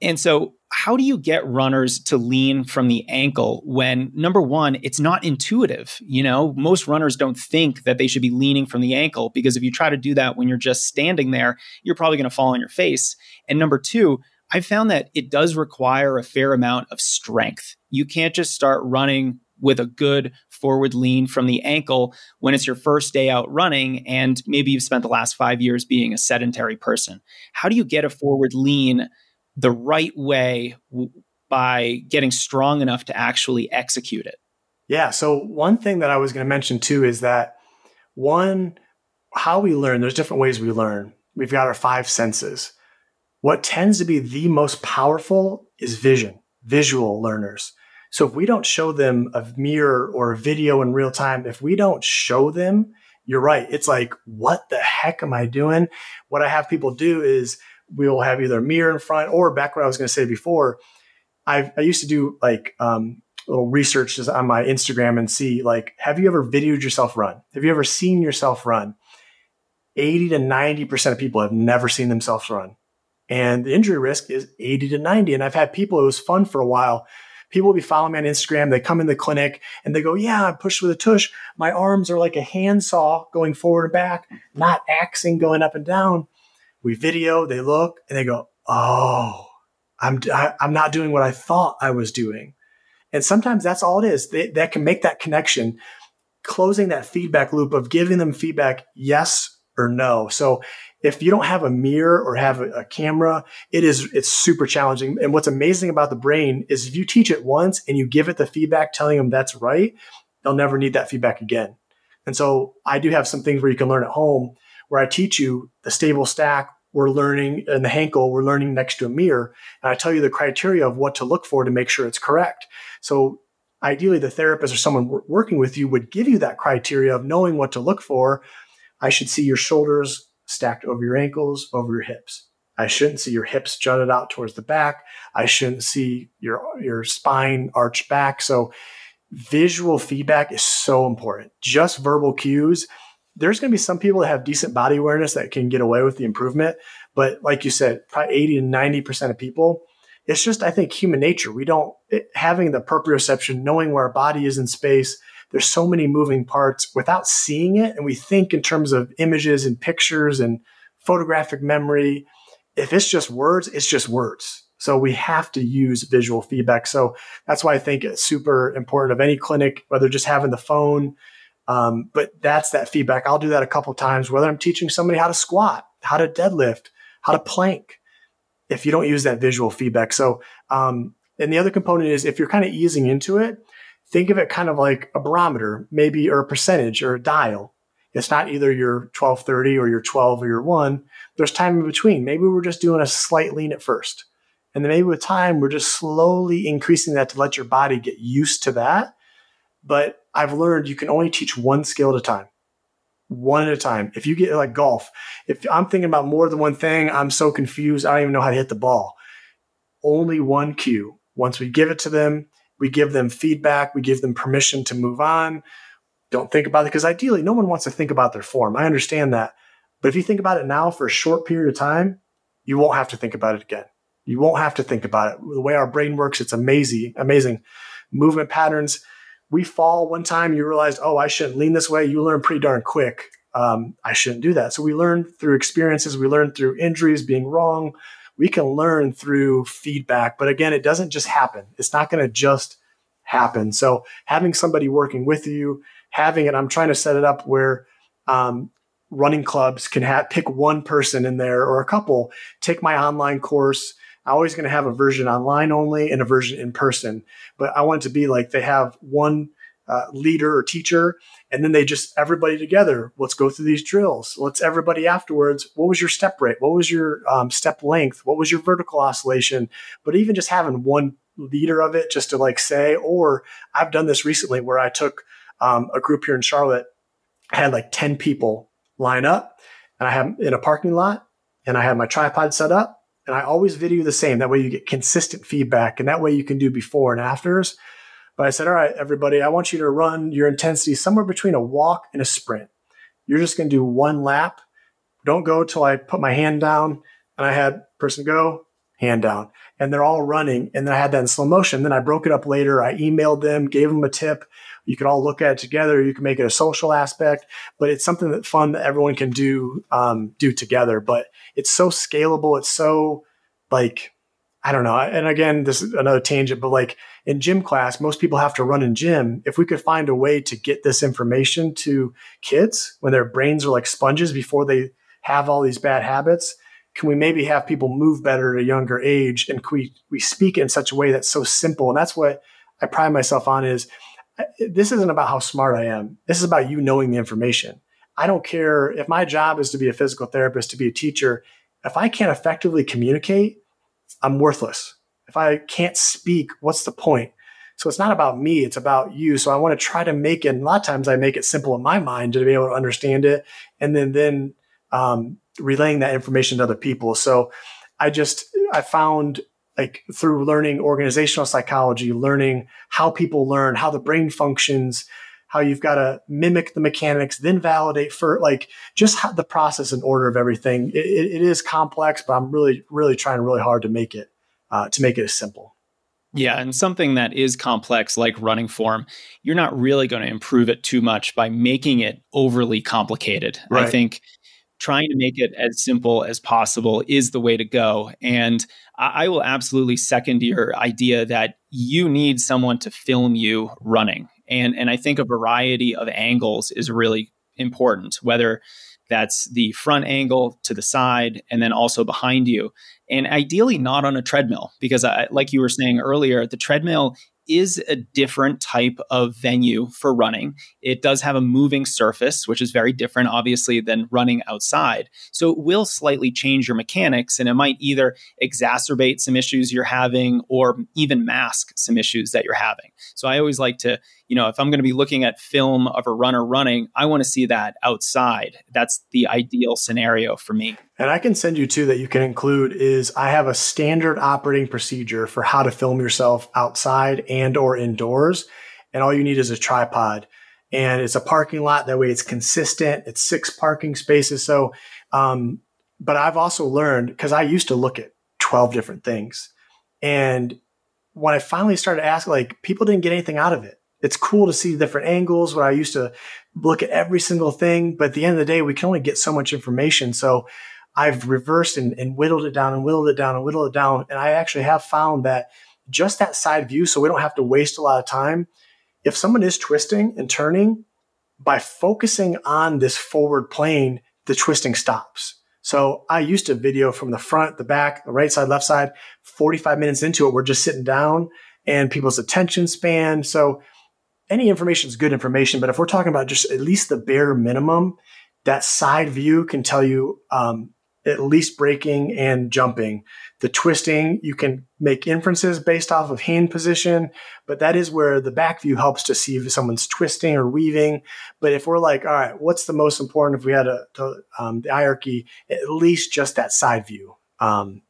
And so, how do you get runners to lean from the ankle when number one, it's not intuitive? You know, most runners don't think that they should be leaning from the ankle because if you try to do that when you're just standing there, you're probably going to fall on your face. And number two, I found that it does require a fair amount of strength. You can't just start running with a good forward lean from the ankle when it's your first day out running and maybe you've spent the last five years being a sedentary person. How do you get a forward lean the right way w- by getting strong enough to actually execute it? Yeah. So, one thing that I was going to mention too is that one, how we learn, there's different ways we learn. We've got our five senses. What tends to be the most powerful is vision, visual learners. So if we don't show them a mirror or a video in real time, if we don't show them, you're right. It's like, what the heck am I doing? What I have people do is we'll have either a mirror in front or back what I was going to say before. i I used to do like, um, little research on my Instagram and see like, have you ever videoed yourself run? Have you ever seen yourself run? 80 to 90% of people have never seen themselves run. And the injury risk is 80 to 90. And I've had people, it was fun for a while people will be following me on Instagram. They come in the clinic and they go, yeah, I pushed with a tush. My arms are like a handsaw going forward and back, not axing going up and down. We video, they look and they go, oh, I'm, I, am i am not doing what I thought I was doing. And sometimes that's all it is. They, that can make that connection, closing that feedback loop of giving them feedback, yes or no. So if you don't have a mirror or have a, a, camera, it is it's super challenging. And what's amazing about the brain is if you teach it once and you give it the feedback telling them that's right, they'll never need that feedback again. And so I do have some things where you can learn at home where I teach you the stable stack. We're learning in the Hankel, we're learning next to a mirror. And I tell you the criteria of what to look for to make sure it's correct. So ideally the therapist or someone working with you would give you that criteria of knowing what to look for. I should see your shoulders stacked over your ankles, over your hips. I shouldn't see your hips jutted out towards the back. I shouldn't see your, your spine arch back. So visual feedback is so important. Just verbal cues. There's going to be some people that have decent body awareness that can get away with the improvement. But like you said, probably 80 to 90% of people, it's just, I think, human nature. We don't, it, having the proprioception, knowing where our body is in space, there's so many moving parts without seeing it. And we think in terms of images and pictures and photographic memory. If it's just words, it's just words. So we have to use visual feedback. So that's why I think it's super important of any clinic, whether just having the phone. Um, but that's that feedback. I'll do that a couple times, whether I'm teaching somebody how to squat, how to deadlift, how to plank. If you don't use that visual feedback. So, um, and the other component is if you're kind of easing into it, think of it kind of like a barometer, maybe, or a percentage or a dial. It's not either your 1230 or your 12 or your one. There's time in between. Maybe we're just doing a slight lean at first. And then maybe with time, we're just slowly increasing that to let your body get used to that. But I've learned you can only teach one skill at a time, one at a time. If you get like golf, if I'm thinking about more than one thing, I'm so confused. I don't even know how to hit the ball. Only one cue. Once we give it to them, we give them feedback. We give them permission to move on. Don't think about it because ideally, no one wants to think about their form. I understand that. But if you think about it now for a short period of time, you won't have to think about it again. You won't have to think about it. The way our brain works, it's amazing, amazing movement patterns. We fall one time, you realize, oh, I shouldn't lean this way. You learn pretty darn quick. Um, I shouldn't do that. So we learn through experiences. We learn through injuries, being wrong, we can learn through feedback. But again, it doesn't just happen. It's not going to just happen. So having somebody working with you, having it, I'm trying to set it up where um, running clubs can have pick one person in there or a couple, take my online course. I'm always going to have a version online only and a version in person, but I want it to be like they have one uh, leader or teacher, and then they just everybody together. Let's go through these drills. Let's everybody afterwards. What was your step rate? What was your um, step length? What was your vertical oscillation? But even just having one leader of it, just to like say, or I've done this recently where I took um, a group here in Charlotte, I had like ten people line up, and I have in a parking lot, and I had my tripod set up. And I always video the same. That way you get consistent feedback. And that way you can do before and afters But I said, all right, everybody, I want you to run your intensity somewhere between a walk and a sprint. You're just going to do one lap. Don't go till I put my hand down. And I had person go, hand down. And they're all running. And then I had that in slow motion. Then I broke it up later. I emailed them, gave them a tip. You could all look at it together. You can make it a social aspect, but it's something that fun that everyone can do, um, do together. But it's so scalable. It's so like, I don't know. And again, this is another tangent, but like in gym class, most people have to run in gym. If we could find a way to get this information to kids when their brains are like sponges before they have all these bad habits, can we maybe have people move better at a younger age? And we, we speak in such a way that's so simple. And that's what I pride myself on is uh, this isn't about how smart I am. This is about you knowing the information. I don't care if my job is to be a physical therapist, to be a teacher. If I can't effectively communicate, I'm worthless. If I can't speak, what's the point? So it's not about me, it's about you. So I want to try to make it, and a lot of times I make it simple in my mind to be able to understand it and then then um, relaying that information to other people. So I just I found like through learning organizational psychology, learning how people learn, how the brain functions, how you've got to mimic the mechanics, then validate for like just the process and order of everything. It, it is complex, but I'm really, really trying really hard to make it, uh, to make it as simple. Yeah, and something that is complex like running form, you're not really going to improve it too much by making it overly complicated. Right. I think trying to make it as simple as possible is the way to go. And I will absolutely second your idea that you need someone to film you running. And, and I think a variety of angles is really important, whether that's the front angle to the side and then also behind you. And ideally, not on a treadmill, because I, like you were saying earlier, the treadmill is a different type of venue for running. It does have a moving surface, which is very different, obviously, than running outside. So it will slightly change your mechanics and it might either exacerbate some issues you're having or even mask some issues that you're having. So I always like to you know, if I'm going to be looking at film of a runner running, I want to see that outside. That's the ideal scenario for me. And I can send you two that you can include is I have a standard operating procedure for how to film yourself outside and or indoors. And all you need is a tripod and it's a parking lot. That way it's consistent. It's six parking spaces. So, um, but I've also learned because I used to look at 12 different things. And when I finally started asking, like people didn't get anything out of it it's cool to see different angles where I used to look at every single thing. But at the end of the day, we can only get so much information. So I've reversed and, and whittled it down and whittled it down and whittled it down. And I actually have found that just that side view, so we don't have to waste a lot of time. If someone is twisting and turning, by focusing on this forward plane, the twisting stops. So I used to video from the front, the back, the right side, left side. 45 minutes into it, we're just sitting down and people's attention span. So any information is good information, but if we're talking about just at least the bare minimum, that side view can tell you um, at least braking and jumping. The twisting, you can make inferences based off of hand position, but that is where the back view helps to see if someone's twisting or weaving. But if we're like, all right, what's the most important if we had a, um, the hierarchy, at least just that side view, um,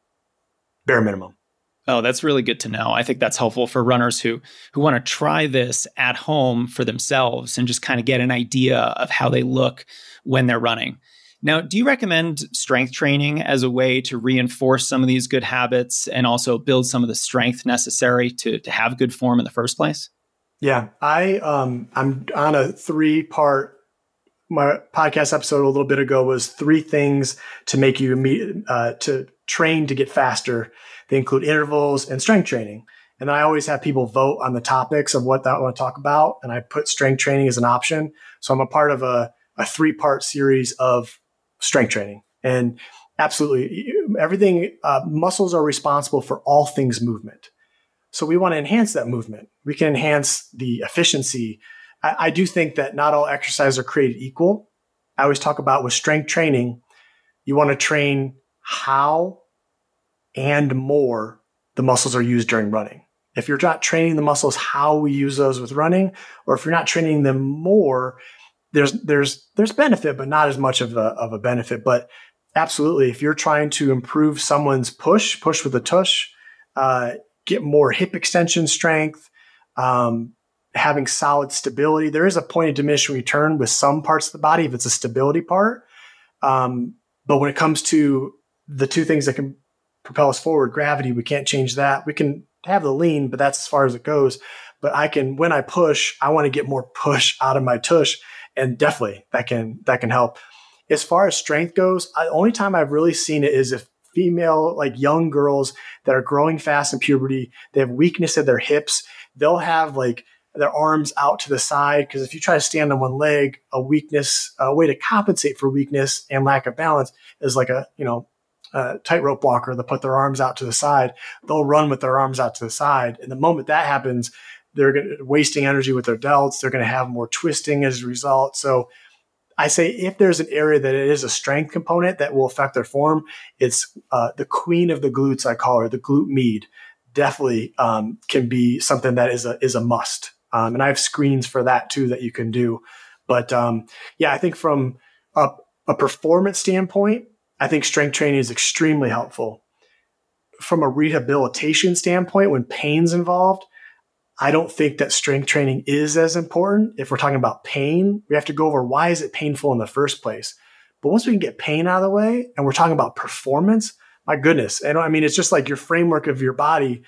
bare minimum. Oh, that's really good to know. I think that's helpful for runners who who want to try this at home for themselves and just kind of get an idea of how they look when they're running. Now, do you recommend strength training as a way to reinforce some of these good habits and also build some of the strength necessary to, to have good form in the first place? Yeah, I um, I'm on a three part. My podcast episode a little bit ago was three things to make you uh, to train to get faster they include intervals and strength training. And I always have people vote on the topics of what I want to talk about. And I put strength training as an option. So I'm a part of a, a three part series of strength training. And absolutely everything, uh, muscles are responsible for all things movement. So we want to enhance that movement. We can enhance the efficiency. I, I do think that not all exercises are created equal. I always talk about with strength training, you want to train how and more the muscles are used during running. If you're not training the muscles how we use those with running, or if you're not training them more, there's there's there's benefit, but not as much of a of a benefit. But absolutely, if you're trying to improve someone's push, push with a tush, uh, get more hip extension strength, um, having solid stability. There is a point of diminishing return with some parts of the body if it's a stability part. Um, but when it comes to the two things that can propel us forward, gravity, we can't change that. We can have the lean, but that's as far as it goes. But I can, when I push, I want to get more push [LAUGHS] out of my tush. And definitely that can, that can help. As far as strength goes, the only time I've really seen it is if female, like young girls that are growing fast in puberty, they have weakness at their hips. They'll have like their arms out to the side. Cause if you try to stand on one leg, a weakness, a way to compensate for weakness and lack of balance is like a, you know, a tightrope walker. They'll put their arms out to the side. They'll run with their arms out to the side. And the moment that happens, they're going wasting energy with their delts. They're going to have more twisting as a result. So I say if there's an area that it is a strength component that will affect their form, it's uh, the queen of the glutes. I call her the glute med. Definitely um, can be something that is a is a must. Um, and I have screens for that too that you can do. But um, yeah, I think from a, a performance standpoint, I think strength training is extremely helpful. From a rehabilitation standpoint, when pain's involved, I don't think that strength training is as important. If we're talking about pain, we have to go over why is it painful in the first place. But once we can get pain out of the way and we're talking about performance, my goodness. And I mean, it's just like your framework of your body.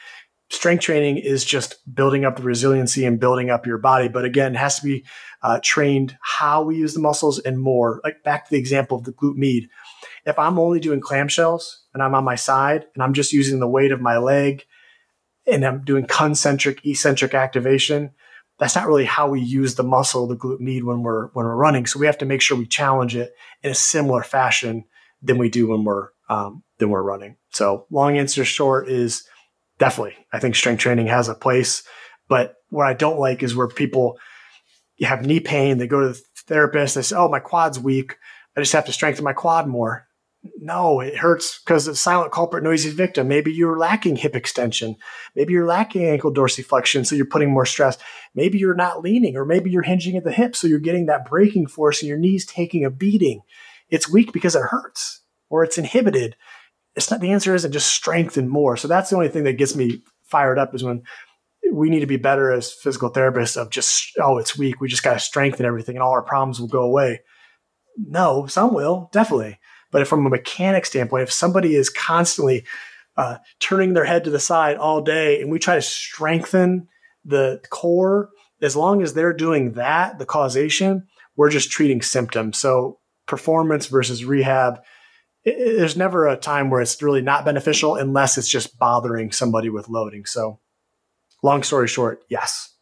Strength training is just building up the resiliency and building up your body. But again, it has to be uh, trained how we use the muscles and more. Like back to the example of the glute med. If I'm only doing clamshells and I'm on my side and I'm just using the weight of my leg and I'm doing concentric, eccentric activation, that's not really how we use the muscle, the glute med when we're when we're running. So we have to make sure we challenge it in a similar fashion than we do when we're um, than we're running. So long answer short is definitely I think strength training has a place, but what I don't like is where people have knee pain, they go to the therapist, they say, "Oh, my quad's weak. I just have to strengthen my quad more." No, it hurts because of silent culprit, noisy victim. Maybe you're lacking hip extension. Maybe you're lacking ankle dorsiflexion, so you're putting more stress. Maybe you're not leaning, or maybe you're hinging at the hip, so you're getting that braking force and your knees taking a beating. It's weak because it hurts or it's inhibited. It's not the answer isn't just strengthen more. So that's the only thing that gets me fired up is when we need to be better as physical therapists of just, oh, it's weak. We just got to strengthen everything and all our problems will go away. No, some will, definitely. But from a mechanic standpoint, if somebody is constantly uh, turning their head to the side all day and we try to strengthen the core, as long as they're doing that, the causation, we're just treating symptoms. So performance versus rehab, it, there's never a time where it's really not beneficial unless it's just bothering somebody with loading. So long story short, yes.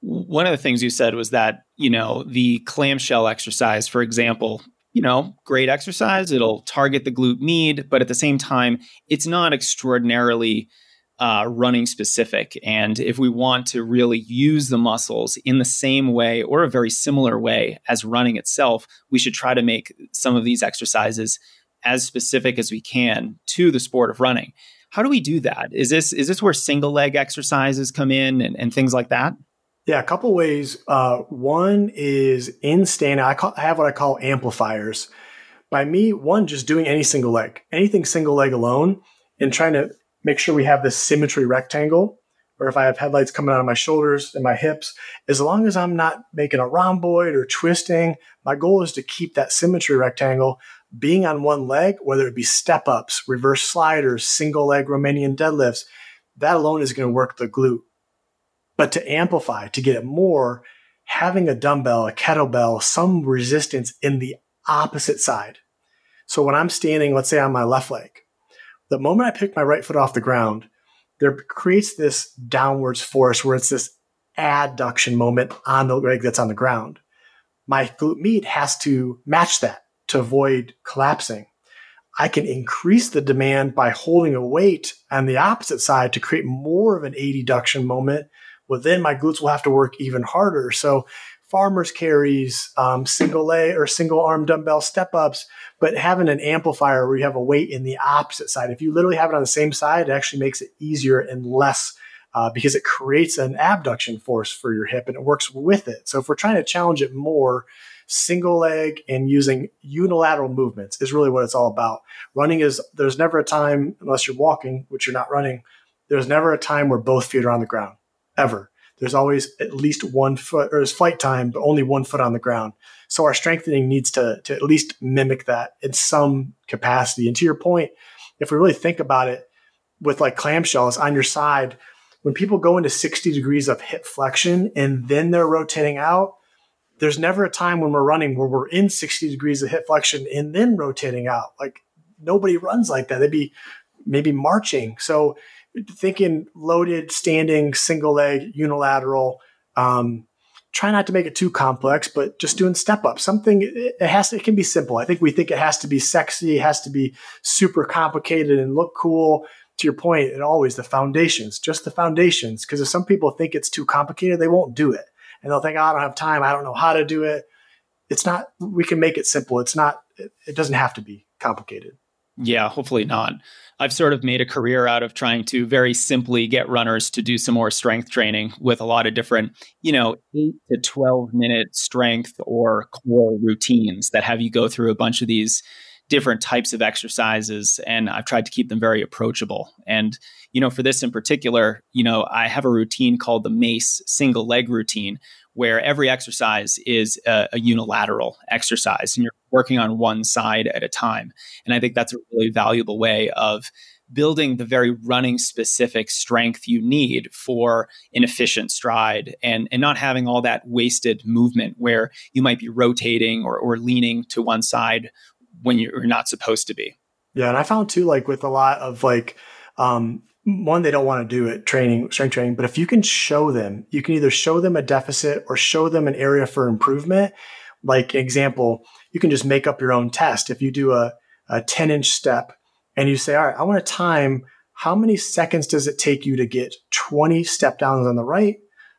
One of the things you said was that, you know, the clamshell exercise, for example, you know, great exercise. It'll target the glute med, but at the same time, it's not extraordinarily uh, running specific. And if we want to really use the muscles in the same way or a very similar way as running itself, we should try to make some of these exercises as specific as we can to the sport of running. How do we do that? Is this is this where single leg exercises come in and, and things like that? Yeah, a couple ways. Uh, one is in standing. I, call, I have what I call amplifiers. By me, one just doing any single leg, anything single leg alone, and trying to make sure we have this symmetry rectangle. Or if I have headlights coming out of my shoulders and my hips, as long as I'm not making a rhomboid or twisting, my goal is to keep that symmetry rectangle being on one leg, whether it be step ups, reverse sliders, single leg Romanian deadlifts. That alone is going to work the glute but to amplify, to get it more, having a dumbbell, a kettlebell, some resistance in the opposite side. So when I'm standing, let's say on my left leg, the moment I pick my right foot off the ground, there creates this downwards force where it's this adduction moment on the leg that's on the ground. My glute med has to match that to avoid collapsing. I can increase the demand by holding a weight on the opposite side to create more of an adduction moment well, then my glutes will have to work even harder. So farmers carries, um, single leg or single arm dumbbell step ups, but having an amplifier where you have a weight in the opposite side. If you literally have it on the same side, it actually makes it easier and less uh, because it creates an abduction force for your hip and it works with it. So if we're trying to challenge it more, single leg and using unilateral movements is really what it's all about. Running is there's never a time unless you're walking, which you're not running. There's never a time where both feet are on the ground ever. there's always at least one foot, or there's flight time, but only one foot on the ground. So our strengthening needs to, to at least mimic that in some capacity. And to your point, if we really think about it with like clamshells on your side, when people go into 60 degrees of hip flexion and then they're rotating out, there's never a time when we're running where we're in 60 degrees of hip flexion and then rotating out. Like nobody runs like that. They'd be maybe marching. So thinking loaded, standing, single leg, unilateral. Um, try not to make it too complex, but just doing step up. Something it has to, it can be simple. I think we think it has to be sexy, it has to be super complicated and look cool. To your point, and always the foundations, just the foundations. Because if some people think it's too complicated, they won't do it, and they'll think, oh, "I don't have time. I don't know how to do it." It's not. We can make it simple. It's not. It, it doesn't have to be complicated. Yeah, hopefully not. I've sort of made a career out of trying to very simply get runners to do some more strength training with a lot of different, you know, eight to 12 minute strength or core routines that have you go through a bunch of these different types of exercises. And I've tried to keep them very approachable. And, you know, for this in particular, you know, I have a routine called the MACE single leg routine, where every exercise is a, a, unilateral exercise and you're working on one side at a time. And I think that's a really valuable way of building the very running specific strength you need for an efficient stride and, and not having all that wasted movement where you might be rotating or, or leaning to one side when you're not supposed to be. Yeah. And I found too, like with a lot of like, um, one, they don't want to do it training, strength training, but if you can show them, you can either show them a deficit or show them an area for improvement. Like example, you can just make up your own test. If you do a, a 10 inch step and you say, all right, I want to time how many seconds does it take you to get 20 step downs on the right?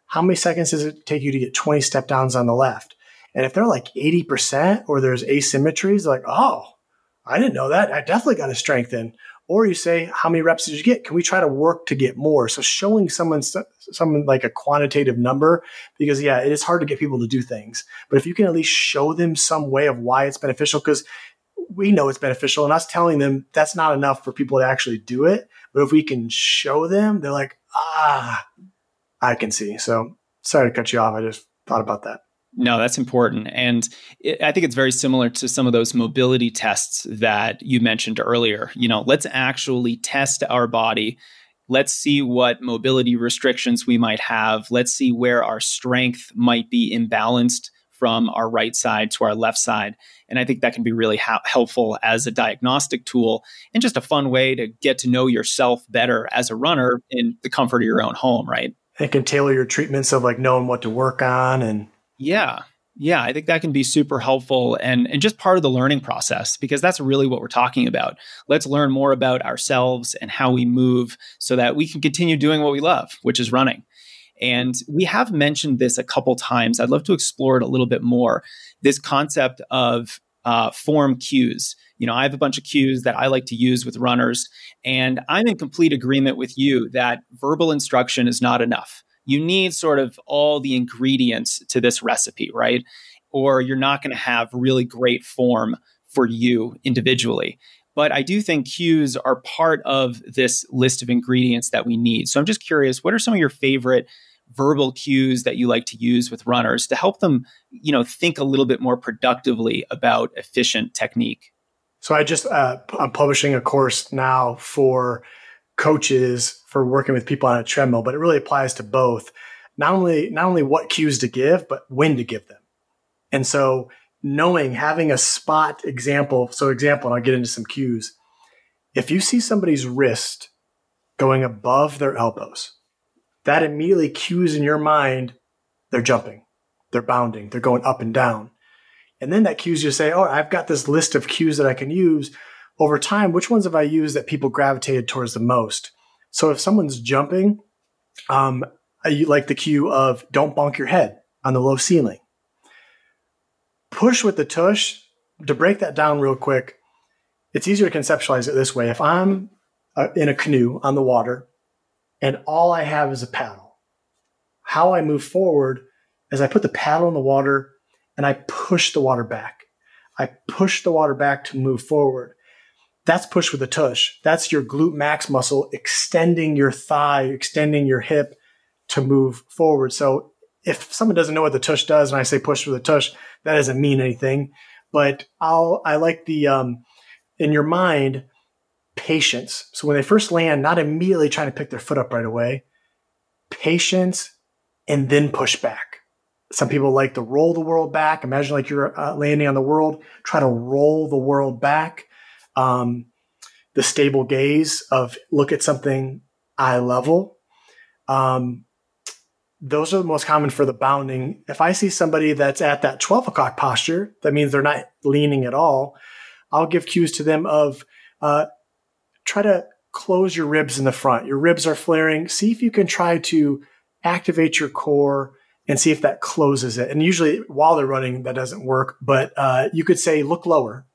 How many seconds does it take you to get 20 step downs on the left? And if they're like 80% or there's asymmetries, like, oh, I didn't know that. I definitely got to strengthen. Or you say, how many reps did you get? Can we try to work to get more? So showing someone someone like a quantitative number, because yeah, it is hard to get people to do things. But if you can at least show them some way of why it's beneficial, because we know it's beneficial, and us telling them that's not enough for people to actually do it. But if we can show them, they're like, ah, I can see. So sorry to cut you off. I just thought about that. No, that's important. And it, I think it's very similar to some of those mobility tests that you mentioned earlier. You know, let's actually test our body. Let's see what mobility restrictions we might have. Let's see where our strength might be imbalanced from our right side to our left side. And I think that can be really ha- helpful as a diagnostic tool and just a fun way to get to know yourself better as a runner in the comfort of your own home, right? It can tailor your treatments of like knowing what to work on and yeah. Yeah, I think that can be super helpful and, and just part of the learning process because that's really what we're talking about. Let's learn more about ourselves and how we move so that we can continue doing what we love, which is running. And we have mentioned this a couple times. I'd love to explore it a little bit more. This concept of uh, form cues. You know, I have a bunch of cues that I like to use with runners, and I'm in complete agreement with you that verbal instruction is not enough you need sort of all the ingredients to this recipe, right? Or you're not going to have really great form for you individually. But I do think cues are part of this list of ingredients that we need. So I'm just curious, what are some of your favorite verbal cues that you like to use with runners to help them, you know, think a little bit more productively about efficient technique? So I just uh, I'm publishing a course now for coaches for working with people on a treadmill, but it really applies to both. Not only not only what cues to give, but when to give them. And so knowing having a spot example, so example, and I'll get into some cues. If you see somebody's wrist going above their elbows, that immediately cues in your mind they're jumping, they're bounding, they're going up and down. And then that cues you to say, Oh, I've got this list of cues that I can use over time, which ones have I used that people gravitated towards the most? So if someone's jumping, um, I like the cue of don't bonk your head on the low ceiling. Push with the tush to break that down real quick. It's easier to conceptualize it this way. If I'm uh, in a canoe on the water and all I have is a paddle, how I move forward is I put the paddle in the water and I push the water back. I push the water back to move forward. That's push with a tush. That's your glute max muscle extending your thigh, extending your hip to move forward. So if someone doesn't know what the tush does, and I say push for the tush, that doesn't mean anything. But I'll I like the um, in your mind patience. So when they first land, not immediately trying to pick their foot up right away, patience, and then push back. Some people like to roll the world back. Imagine like you're uh, landing on the world. Try to roll the world back. Um, the stable gaze of look at something eye level. Um, those are the most common for the bounding. If I see somebody that's at that 12 o'clock posture, that means they're not leaning at all. I'll give cues to them of uh, try to close your ribs in the front. Your ribs are flaring. See if you can try to activate your core and see if that closes it. And usually while they're running, that doesn't work, but uh, you could say look lower.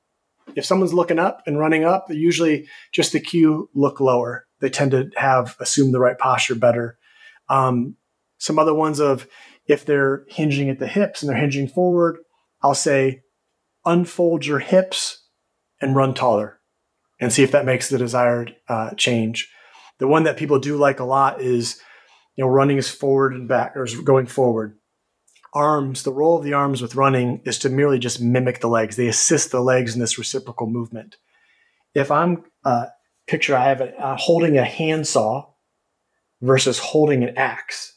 If someone's looking up and running up, usually just the cue look lower. They tend to have assume the right posture better. Um, some other ones of if they're hinging at the hips and they're hinging forward, I'll say unfold your hips and run taller and see if that makes the desired uh, change. The one that people do like a lot is, you know, running is forward and back or is going forward. Arms, the role of the arms with running is to merely just mimic the legs. They assist the legs in this reciprocal movement. If I'm, uh, picture I have a, uh, holding a handsaw versus holding an axe.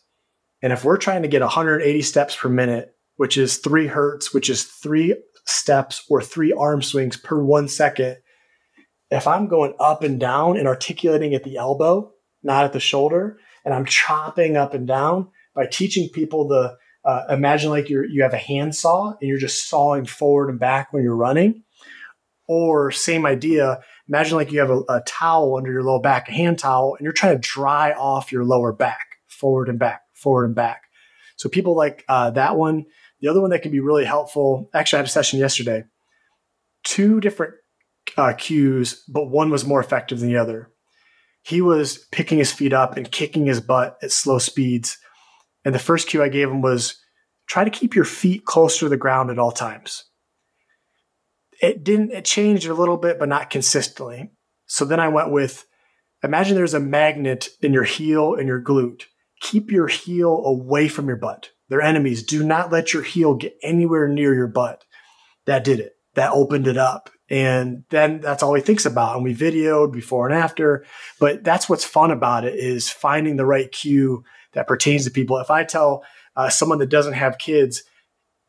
And if we're trying to get 180 steps per minute, which is three hertz, which is three steps or three arm swings per one second, if I'm going up and down and articulating at the elbow, not at the shoulder, and I'm chopping up and down by teaching people the uh, imagine like you you have a handsaw and you're just sawing forward and back when you're running, or same idea. Imagine like you have a, a towel under your lower back, a hand towel, and you're trying to dry off your lower back forward and back forward and back. So people like uh, that one. The other one that can be really helpful. Actually, I had a session yesterday. Two different uh, cues, but one was more effective than the other. He was picking his feet up and kicking his butt at slow speeds. And the first cue I gave him was try to keep your feet close to the ground at all times. It didn't, it changed a little bit, but not consistently. So then I went with imagine there's a magnet in your heel and your glute keep your heel away from your butt. They're enemies. Do not let your heel get anywhere near your butt. That did it. That opened it up. And then that's all he thinks about. And we videoed before and after. But that's what's fun about it is finding the right cue that pertains to people. If I tell uh, someone that doesn't have kids,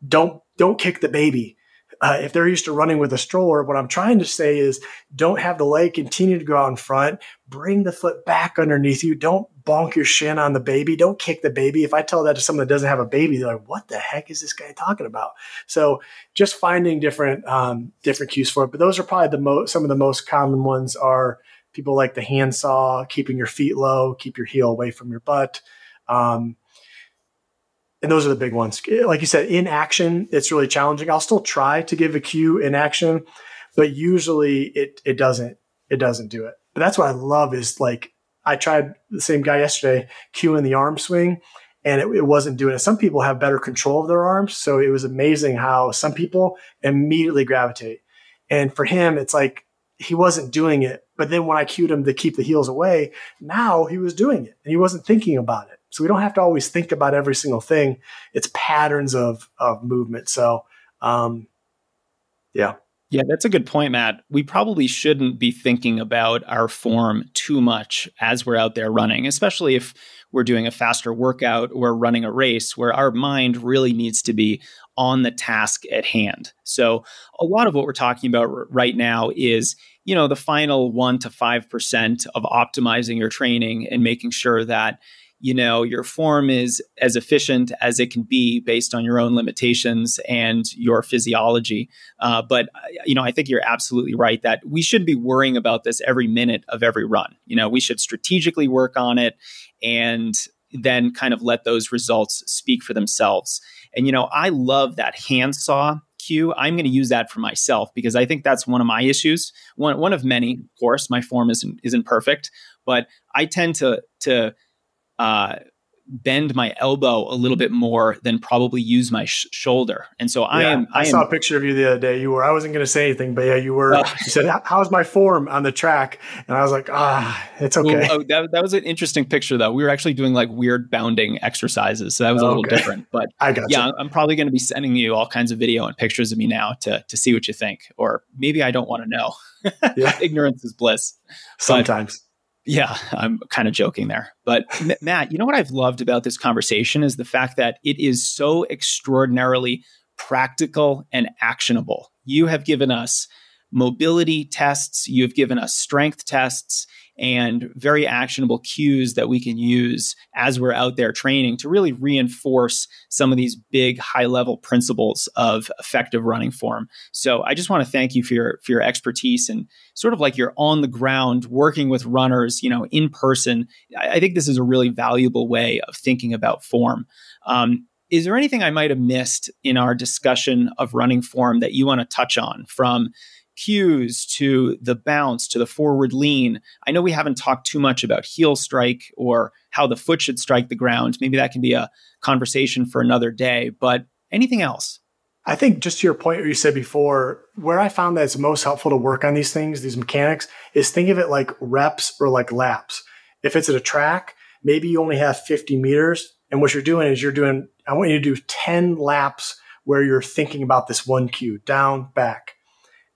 don't don't kick the baby uh, if they're used to running with a stroller, what I'm trying to say is don't have the leg continue to go out in front. Bring the foot back underneath you. Don't bonk your shin on the baby. Don't kick the baby. If I tell that to someone that doesn't have a baby, they're like, "What the heck is this guy talking about?" So just finding different um, different cues for it. But those are probably the most some of the most common ones are people like the handsaw, keeping your feet low, keep your heel away from your butt. Um, and those are the big ones. Like you said, in action, it's really challenging. I'll still try to give a cue in action, but usually it it doesn't it doesn't do it. But that's what I love is like I tried the same guy yesterday cueing the arm swing, and it, it wasn't doing it. Some people have better control of their arms, so it was amazing how some people immediately gravitate. And for him, it's like he wasn't doing it. But then when I cued him to keep the heels away, now he was doing it and he wasn't thinking about it. So we don't have to always think about every single thing. It's patterns of of movement. So um, yeah. Yeah, that's a good point, Matt. We probably shouldn't be thinking about our form too much as we're out there running, especially if we're doing a faster workout or running a race where our mind really needs to be on the task at hand. So, a lot of what we're talking about r- right now is, you know, the final 1 to 5% of optimizing your training and making sure that you know your form is as efficient as it can be based on your own limitations and your physiology. Uh, but uh, you know i think you're absolutely right that we should be worrying about this every minute of every run. You know we should strategically work on it and then kind of let those results speak for themselves. And you know i love that handsaw cue. I'm going to use that for myself because i think that's one of my issues. One, one of many of course my form isn't isn't perfect but i tend to to uh, bend my elbow a little bit more than probably use my sh- shoulder. And so I am. I, I saw am, a picture of you the other day. You were. I wasn't going to say anything, but yeah, you were. you said, "How's my form on the track?" And I was like, "Ah, it's okay." Well, oh, that, that was an interesting picture, though. We were actually doing like weird bounding exercises, so that was a little different. But [LAUGHS] I got yeah, you. I'm probably going to be sending you all kinds of video and pictures of me now to to see what you think, or maybe I don't want to know. Yeah. [LAUGHS] Ignorance is bliss. Sometimes. Yeah, I'm kind of joking there. But Matt, you know what I've loved about this conversation is the fact that it is so extraordinarily practical and actionable. You have given us mobility tests, you have given us strength tests, and very actionable cues that we can use as we're out there training to really reinforce some of these big high level principles of effective running form. So I just want to thank you for your for your expertise and sort of like you're on the ground working with runners, you know, in person. I, I think this is a really valuable way of thinking about form. Um, is there anything I might have missed in our discussion of running form that you want to touch on from cues to the bounce to the forward lean. I know we haven't talked too much about heel strike or how the foot should strike the ground. Maybe that can be a conversation for another day, but anything else? I think just to your point where you said before, where I found that it's most helpful to work on these things, these mechanics, is think of it like reps or like laps. If it's at a track, maybe you only have 50 meters. And what you're doing is you're doing, I want you to do 10 laps where you're thinking about this one cue down, back,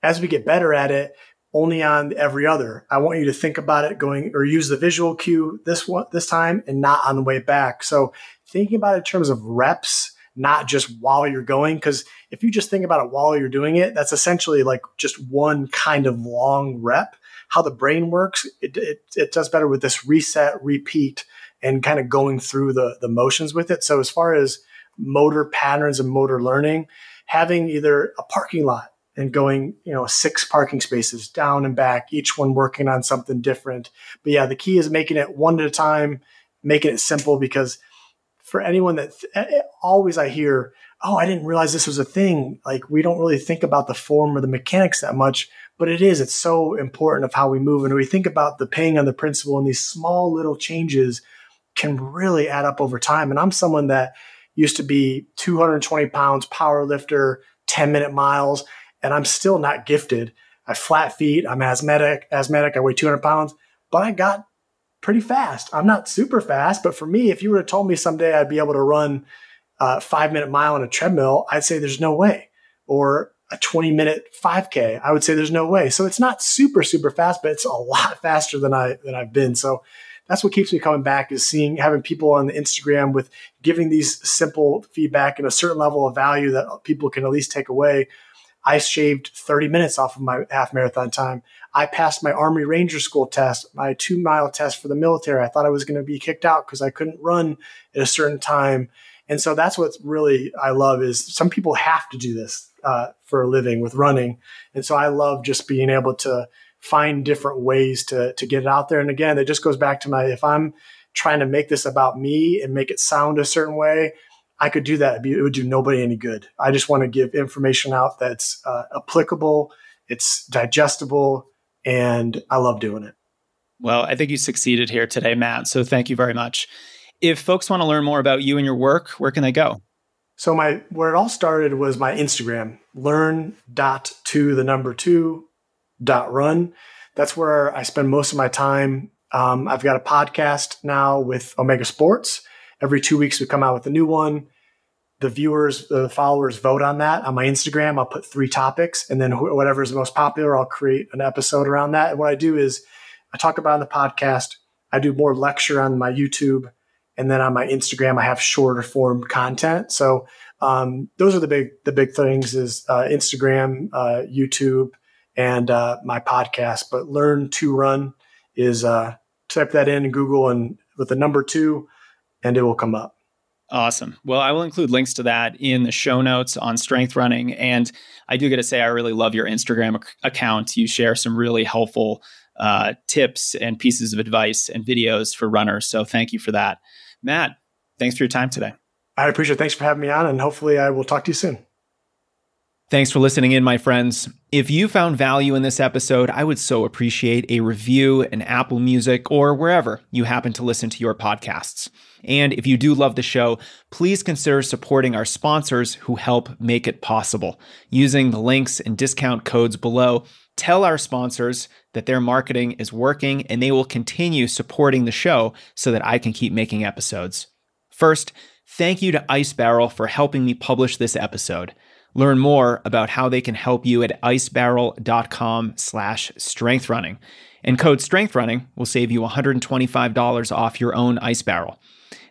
as we get better at it, only on every other. I want you to think about it going or use the visual cue this one this time and not on the way back. So thinking about it in terms of reps, not just while you're going. Cause if you just think about it while you're doing it, that's essentially like just one kind of long rep. How the brain works, it, it, it does better with this reset, repeat, and kind of going through the, the motions with it. So as far as motor patterns and motor learning, having either a parking lot and going, you know, six parking spaces down and back, each one working on something different. But yeah, the key is making it one at a time, making it simple because for anyone that th- always I hear, oh, I didn't realize this was a thing. Like we don't really think about the form or the mechanics that much, but it is. It's so important of how we move. And we think about the paying on the principle and these small little changes can really add up over time. And I'm someone that used to be 220 pounds power lifter, 10 minute miles and I'm still not gifted. I flat feet. I'm asthmatic. Asthmatic. I weigh 200 pounds, but I got pretty fast. I'm not super fast, but for me, if you would have told me someday I'd be able to run a five minute mile on a treadmill, I'd say there's no way. Or a 20 minute 5K, I would say there's no way. So it's not super super fast, but it's a [LAUGHS] lot faster than I than I've been. So that's what keeps me coming back is seeing having people on the Instagram with giving these simple feedback and a certain level of value that people can at least take away I shaved 30 minutes off of my half marathon time. I passed my Army Ranger School test, my two mile test for the military. I thought I was going to be kicked out because I couldn't run at a certain time. And so that's what really I love is some people have to do this uh, for a living with running. And so I love just being able to find different ways to, to get it out there. And again, it just goes back to my, if I'm trying to make this about me and make it sound a certain way, I could do that. It would do nobody any good. I just want to give information out that's uh, applicable, it's digestible, and I love doing it. Well, I think you succeeded here today, Matt. So thank you very much. If folks want to learn more about you and your work, where can they go? So my where it all started was my Instagram, learn dot to the number two dot run. That's where I spend most of my time. Um, I've got a podcast now with Omega Sports Every two weeks, we come out with a new one. The viewers, the followers vote on that on my Instagram. I'll put three topics and then whatever is the most popular, I'll create an episode around that. And what I do is I talk about on the podcast. I do more lecture on my YouTube. And then on my Instagram, I have shorter form content. So, um, those are the big, the big things is, uh, Instagram, uh, YouTube and, uh, my podcast, but learn to run is, uh, type that in Google and with the number two, and it will come up. Awesome. Well, I will include links to that in the show notes on strength running. And I do get to say, I really love your Instagram ac- account. You share some really helpful uh, tips and pieces of advice and videos for runners. So thank you for that. Matt, thanks for your time today. I appreciate it. Thanks for having me on. And hopefully, I will talk to you soon. Thanks for listening in, my friends. If you found value in this episode, I would so appreciate a review in Apple Music or wherever you happen to listen to your podcasts. And if you do love the show, please consider supporting our sponsors who help make it possible. Using the links and discount codes below, tell our sponsors that their marketing is working and they will continue supporting the show so that I can keep making episodes. First, thank you to Ice Barrel for helping me publish this episode. Learn more about how they can help you at icebarrel.com slash strengthrunning. And code strengthrunning will save you $125 off your own ice barrel.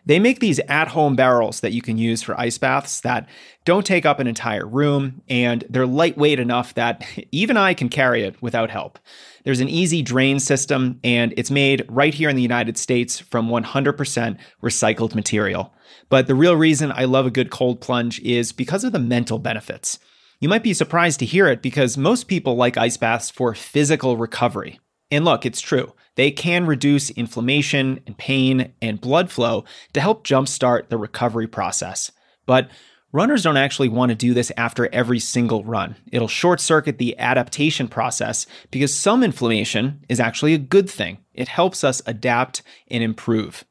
They make these at home barrels that you can use for ice baths that don't take up an entire room, and they're lightweight enough that [LAUGHS] even I can carry it without help. There's an easy drain system, and it's made right here in the United States from 100% recycled material. But the real reason I love a good cold plunge is because of the mental benefits. You might be surprised to hear it because most people like ice baths for physical recovery. And look, it's true. They can reduce inflammation and pain and blood flow to help jumpstart the recovery process. But runners don't actually want to do this after every single run. It'll short circuit the adaptation process because some inflammation is actually a good thing. It helps us adapt and improve.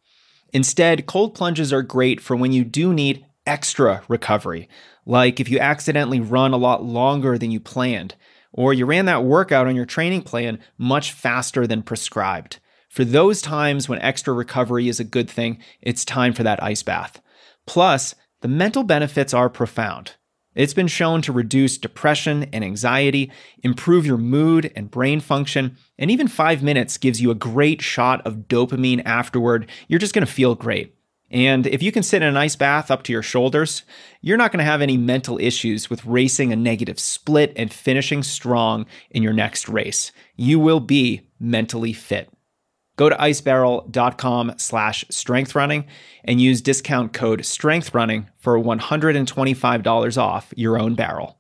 Instead, cold plunges are great for when you do need extra recovery, like if you accidentally run a lot longer than you planned, or you ran that workout on your training plan much faster than prescribed. For those times when extra recovery is a good thing, it's time for that ice bath. Plus, the mental benefits are profound. It's been shown to reduce depression and anxiety, improve your mood and brain function, and even five minutes gives you a great shot of dopamine afterward. You're just gonna feel great. And if you can sit in an ice bath up to your shoulders, you're not going to have any mental issues with racing a negative split and finishing strong in your next race. You will be mentally fit. Go to icebarrel.com slash strengthrunning and use discount code strengthrunning for $125 off your own barrel.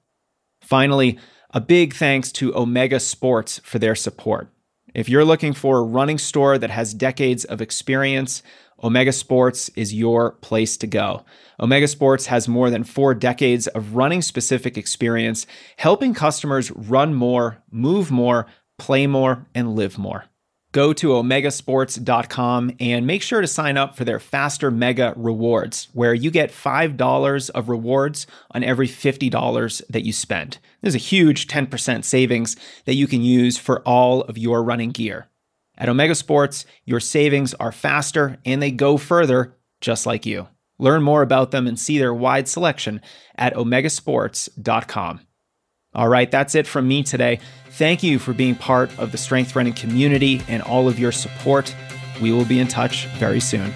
Finally, a big thanks to Omega Sports for their support. If you're looking for a running store that has decades of experience, Omega Sports is your place to go. Omega Sports has more than four decades of running specific experience, helping customers run more, move more, play more, and live more go to omegasports.com and make sure to sign up for their Faster Mega Rewards, where you get $5 of rewards on every $50 that you spend. There's a huge 10% savings that you can use for all of your running gear. At Omega Sports, your savings are faster and they go further, just like you. Learn more about them and see their wide selection at omegasports.com. All right, that's it from me today. Thank you for being part of the Strength Running community and all of your support. We will be in touch very soon.